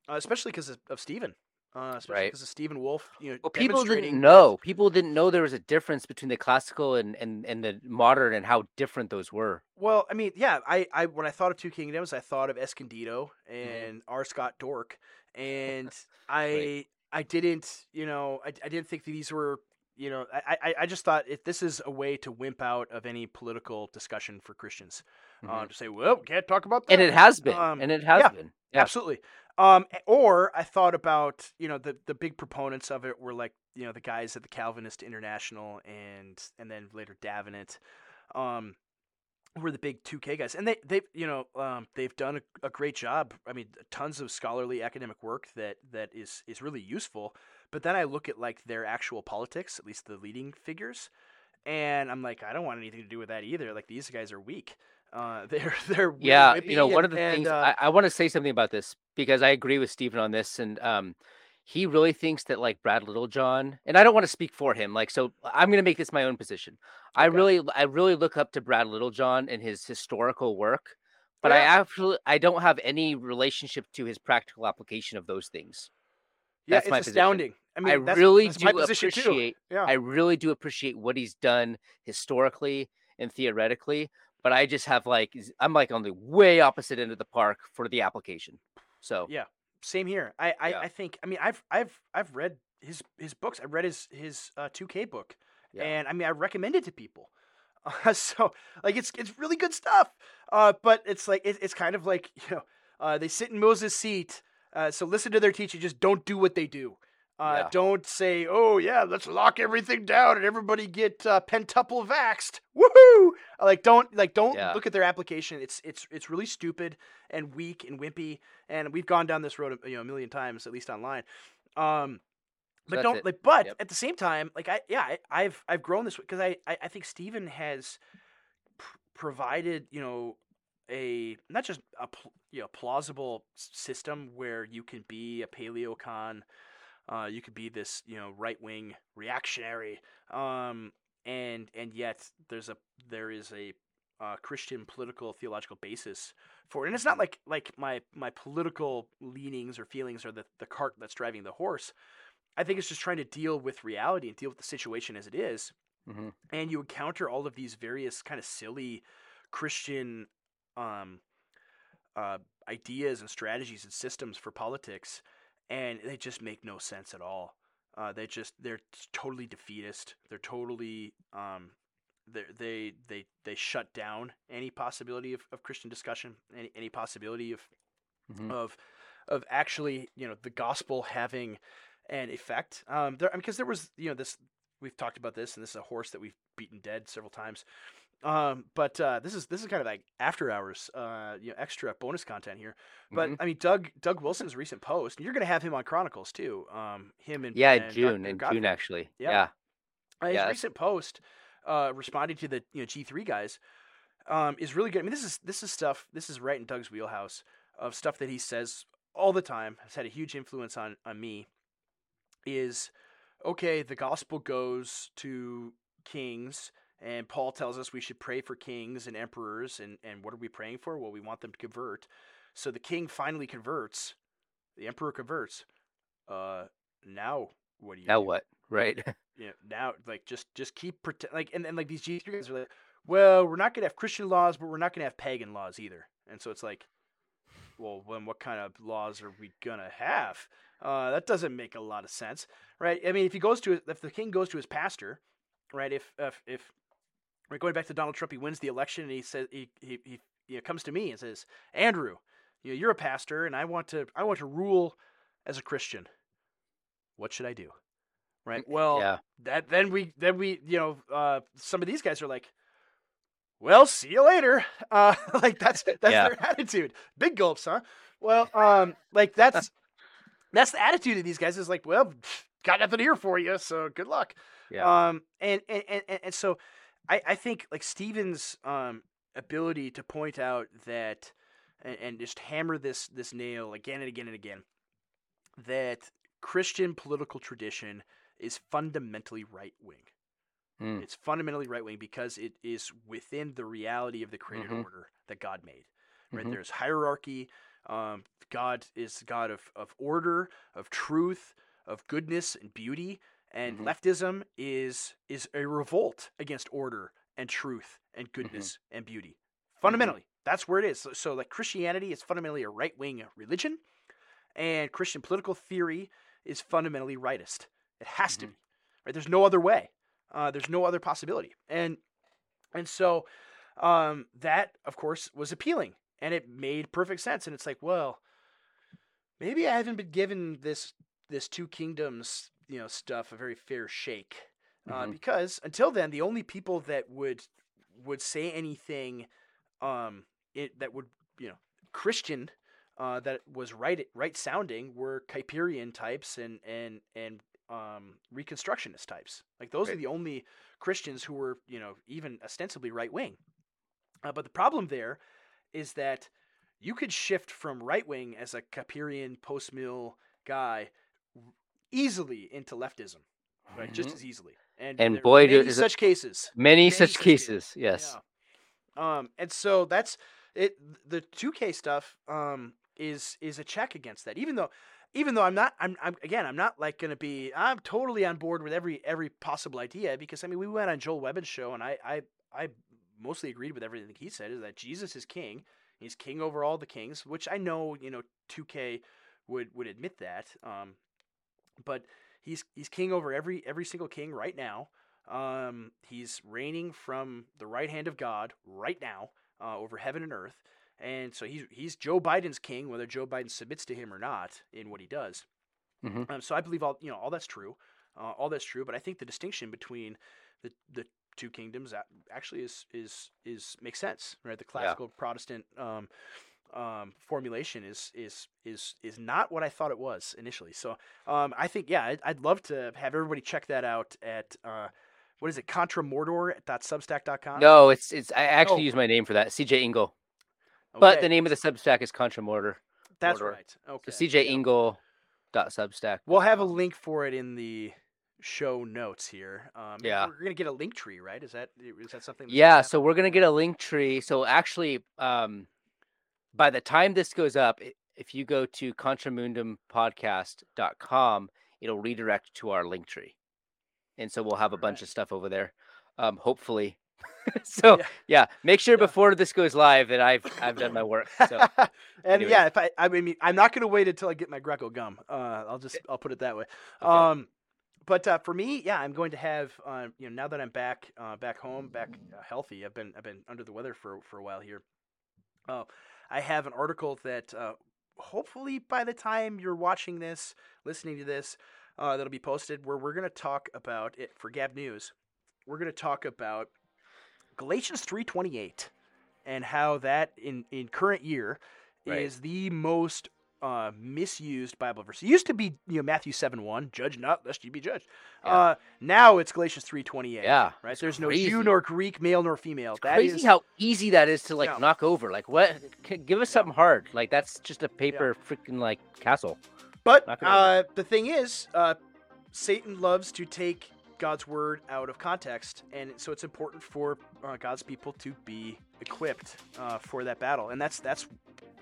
uh, especially because of, of Stephen. Uh, especially Right. because of Stephen Wolfe, you know, Well, people didn't know. People didn't know there was a difference between the classical and, and, and the modern and how different those were. Well, I mean, yeah, I, I when I thought of Two Kingdoms, I thought of Escondido Mm-hmm. and R. Scott Dork, and I I didn't, you know, I, I didn't think that these were, you know, I, I, I just thought if this is a way to wimp out of any political discussion for Christians, uh, to say, well, can't talk about that, Mm-hmm. And it has been. Um, and it has yeah, been. Yeah. Absolutely. Um, or I thought about, you know, the the big proponents of it were like, you know, the guys at the Calvinist International and and then later Davenant, um, were the big 2K guys, and they they you know um, they've done a, a great job. I mean, tons of scholarly academic work that that is is really useful. But then I look at like their actual politics, at least the leading figures, and I'm like, I don't want anything to do with that either. Like these guys are weak. Uh, they're they're Yeah, you know, one and- of the and, things uh, I, I want to say something about this because I agree with Stephen on this, and um, he really thinks that like Brad Littlejohn, and I don't want to speak for him. Like, so I'm going to make this my own position. I really, I really look up to Brad Littlejohn and his historical work, but I Yeah. actually, I don't have any relationship to his practical application of those things. Yeah, That's it's my position. astounding. I mean, I really that's do position appreciate. Yeah. I really do appreciate what he's done historically and theoretically, but I just have like I'm like on the way opposite end of the park for the application. So Yeah, same here. I, I, Yeah. I think. I mean, I've, I've, I've read his his books. I read his his uh, 2K book, Yeah. and I mean, I recommend it to people. Uh, so, like, it's it's really good stuff. Uh, but it's like it, it's kind of like you know, uh, they sit in Moses' seat. Uh, so listen to their teaching. Just don't do what they do. Uh, Yeah. Don't say, "Oh yeah, let's lock everything down and everybody get uh, pentuple vaxxed." Woohoo! Uh, Like don't like don't Yeah. look at their application. It's it's it's really stupid and weak and wimpy. And we've gone down this road, you know, a million times at least online. Um, but that's don't it. like. But Yep. at the same time, like I yeah, I, I've I've grown this because I, I I think Steven has pr- provided you know a not just a you know plausible system where you can be a paleocon, uh, you could be this you know right wing reactionary, um, and and yet there's a there is a uh, Christian political theological basis for it, and it's not like like my my political leanings or feelings are the the cart that's driving the horse. I think it's just trying to deal with reality and deal with the situation as it is Mhm. and you encounter all of these various kind of silly Christian um, uh, ideas and strategies and systems for politics, and they just make no sense at all. Uh, they just they're totally defeatist. They're totally um, they they they they shut down any possibility of, of Christian discussion, any any possibility of Mhm. of of actually you know the gospel having an effect. Um, there because there was you know this we've talked about this, and this is a horse that we've beaten dead several times. Um, but uh, this is this is kind of like after hours, uh, you know, extra bonus content here. But Mhm. I mean, Doug Doug Wilson's recent post, and you're going to have him on Chronicles too. Um, him and yeah, in and June, Dr. in Gottfried. June actually. Yep. Yeah. Uh, his Yeah. recent post, uh, responding to the you know G three guys, um, is really good. I mean, this is this is stuff. This is right in Doug's wheelhouse of stuff that he says all the time. Has had a huge influence on on me. Is okay. The gospel goes to kings, and Paul tells us we should pray for kings and emperors. And and what are we praying for? Well, we want them to convert. So the king finally converts. The emperor converts. Uh, now what do you Now do? what? Right. know, now like just just keep pretend like and, and like these G three guys are like, well, we're not gonna have Christian laws, but we're not gonna have pagan laws either. And so it's like, well, then what kind of laws are we gonna have? Uh, that doesn't make a lot of sense, right? I mean, if he goes to if the king goes to his pastor, right? If if if right, going back to Donald Trump, he wins the election and he says he he, he you know, comes to me and says, Andrew, you know, you're a pastor and I want to I want to rule as a Christian. What should I do? Right. Well, yeah. that then we then we you know uh some of these guys are like well see you later uh like that's that's Yeah. their attitude big gulps huh well um like that's that's the attitude of these guys is like well got nothing here for you so good luck Yeah. um and and, and- and so i i think like steven's um ability to point out that and, and just hammer this this nail again and again and again that christian political tradition is fundamentally right wing Mm. it's fundamentally right wing because it is within the reality of the created Mhm. order that God made. Right? Mhm. There's hierarchy. Um, God is God of, of order, of truth, of goodness and beauty. And Mhm. leftism is is a revolt against order and truth Mm-hmm. and goodness and beauty. Fundamentally, that's where it is. So, so like Christianity is fundamentally a right wing religion, and Christian political theory is fundamentally rightist. It has to Mhm. be. Right? There's no other way. Uh, there's no other possibility. And and so um, that, of course, was appealing, and it made perfect sense. And it's like, well, maybe I haven't been given this this two kingdoms, you know, stuff a very fair shake, uh, Mhm. because until then, the only people that would would say anything, um, it that would you know Christian. Uh, that was right right sounding were Kuyperian types and and and um, Reconstructionist types. Like those are the only Christians who were, you know, even ostensibly right wing. Uh, but the problem there is that you could shift from right wing as a Kuyperian post mill guy easily into leftism, right? Just Mhm. as easily. And, And boy, do- many is it- such cases. Many Many such such cases. Yes. Yeah. Um, and so that's it. The two K stuff um, is is a check against that. Even though, even though I'm not, I'm, I'm again, I'm not like going to be. I'm totally on board with every every possible idea because I mean we went on Joel Webbin's show and I I I mostly agreed with everything he said. Is that Jesus is king. He's king over all the kings, which I know you know two K would would admit that. Um, but he's he's king over every every single king right now. Um, he's reigning from the right hand of God right now uh, over heaven and earth, and so he's he's Joe Biden's king, whether Joe Biden submits to him or not in what he does. Mhm. Um, so I believe all you know all that's true, uh, all that's true. But I think the distinction between the the two kingdoms actually is is is makes sense, right? The classical Protestant um, um, formulation is is is is not what I thought it was initially. So um, I think yeah, I'd, I'd love to have everybody check that out at uh, what is it, contramordor.substack.com. No, it's it's. I actually Oh. use my name for that, CJ Engel. But the name of the Substack is Contra Mordor. that's Mordor. right. Okay, So CJ. Engel. Dot Substack. We'll have a link for it in the show notes here. Um, Yeah. we're gonna get a link tree, right? Is that is that something? gonna Yeah, so we're gonna get a link tree. So actually, um, by the time this goes up, if you go to contramundumpodcast.com, it'll redirect to our link tree, and so we'll have a bunch Alright. of stuff over there. Um, hopefully. so Yeah. yeah. make sure Yeah. before this goes live that I've I've done my work. So and anyways. yeah, if I, I mean, I'm not gonna wait until I get my Greco gum. Uh, I'll just, I'll put it that way. Okay. Um, but uh, for me, yeah, I'm going to have, uh, you know, now that I'm back, uh, back home, back uh, healthy. I've been, I've been under the weather for for a while here. Uh, I have an article that, uh, hopefully, by the time you're watching this, listening to this, uh, that'll be posted, where we're gonna talk about it for Gab News. We're gonna talk about Galatians 3:28 and how that in in current year Right. is the most uh, misused Bible verse. It used to be you know Matthew seven one, judge not lest you be judged. Yeah. Uh, now it's Galatians 3:28. Yeah, right. it's There's no. Jew nor Greek, male nor female. That crazy is how easy that is to like Yeah. knock over. Like what? Give us something hard. Like that's just a paper freaking like castle. But Knock it over. uh, the thing is, uh, Satan loves to take God's word out of context, and so it's important for uh, God's people to be equipped uh, for that battle, and that's that's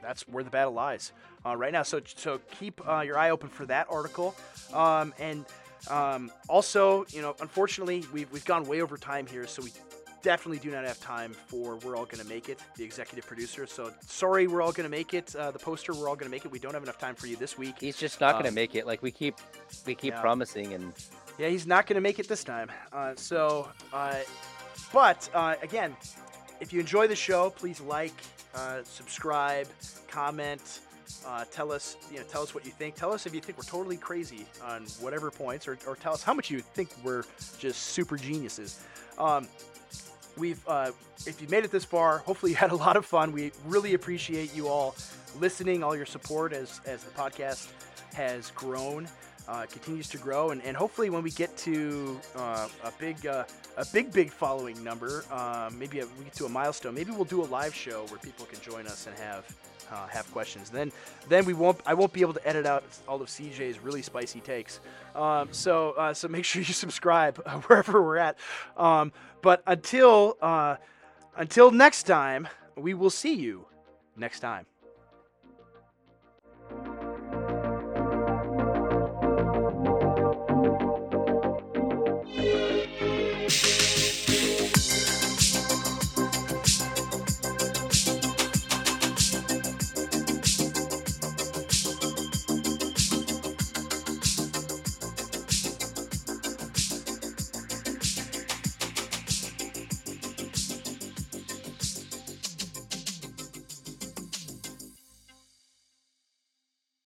that's where the battle lies uh, right now. So so keep uh, your eye open for that article, um, and um, also you know unfortunately we've we've gone way over time here, so we definitely do not have time for we're all going to make it the executive producer so sorry we're all going to make it uh, the poster we're all going to make it we don't have enough time for you this week He's just not gonna Um, make it. Like we keep we keep yeah. promising and Yeah, he's not going to make it this time. Uh, so, uh, but uh, again, if you enjoy the show, please like, uh, subscribe, comment, uh, tell us, you know, tell us what you think. Tell us if you think we're totally crazy on whatever points, or, or tell us how much you think we're just super geniuses. Um, we've, uh, if you made it this far, hopefully you had a lot of fun. We really appreciate you all listening, all your support as as the podcast has grown uh, continues to grow, and, and hopefully when we get to uh, a big, uh, a big, big following number, um, maybe a, we get to a milestone. Maybe we'll do a live show where people can join us and have uh, have questions. Then, then we won't. I won't be able to edit out all of CJ's really spicy takes. Um, so, uh, so make sure you subscribe uh, wherever we're at. Um, but until uh, until next time, we will see you next time.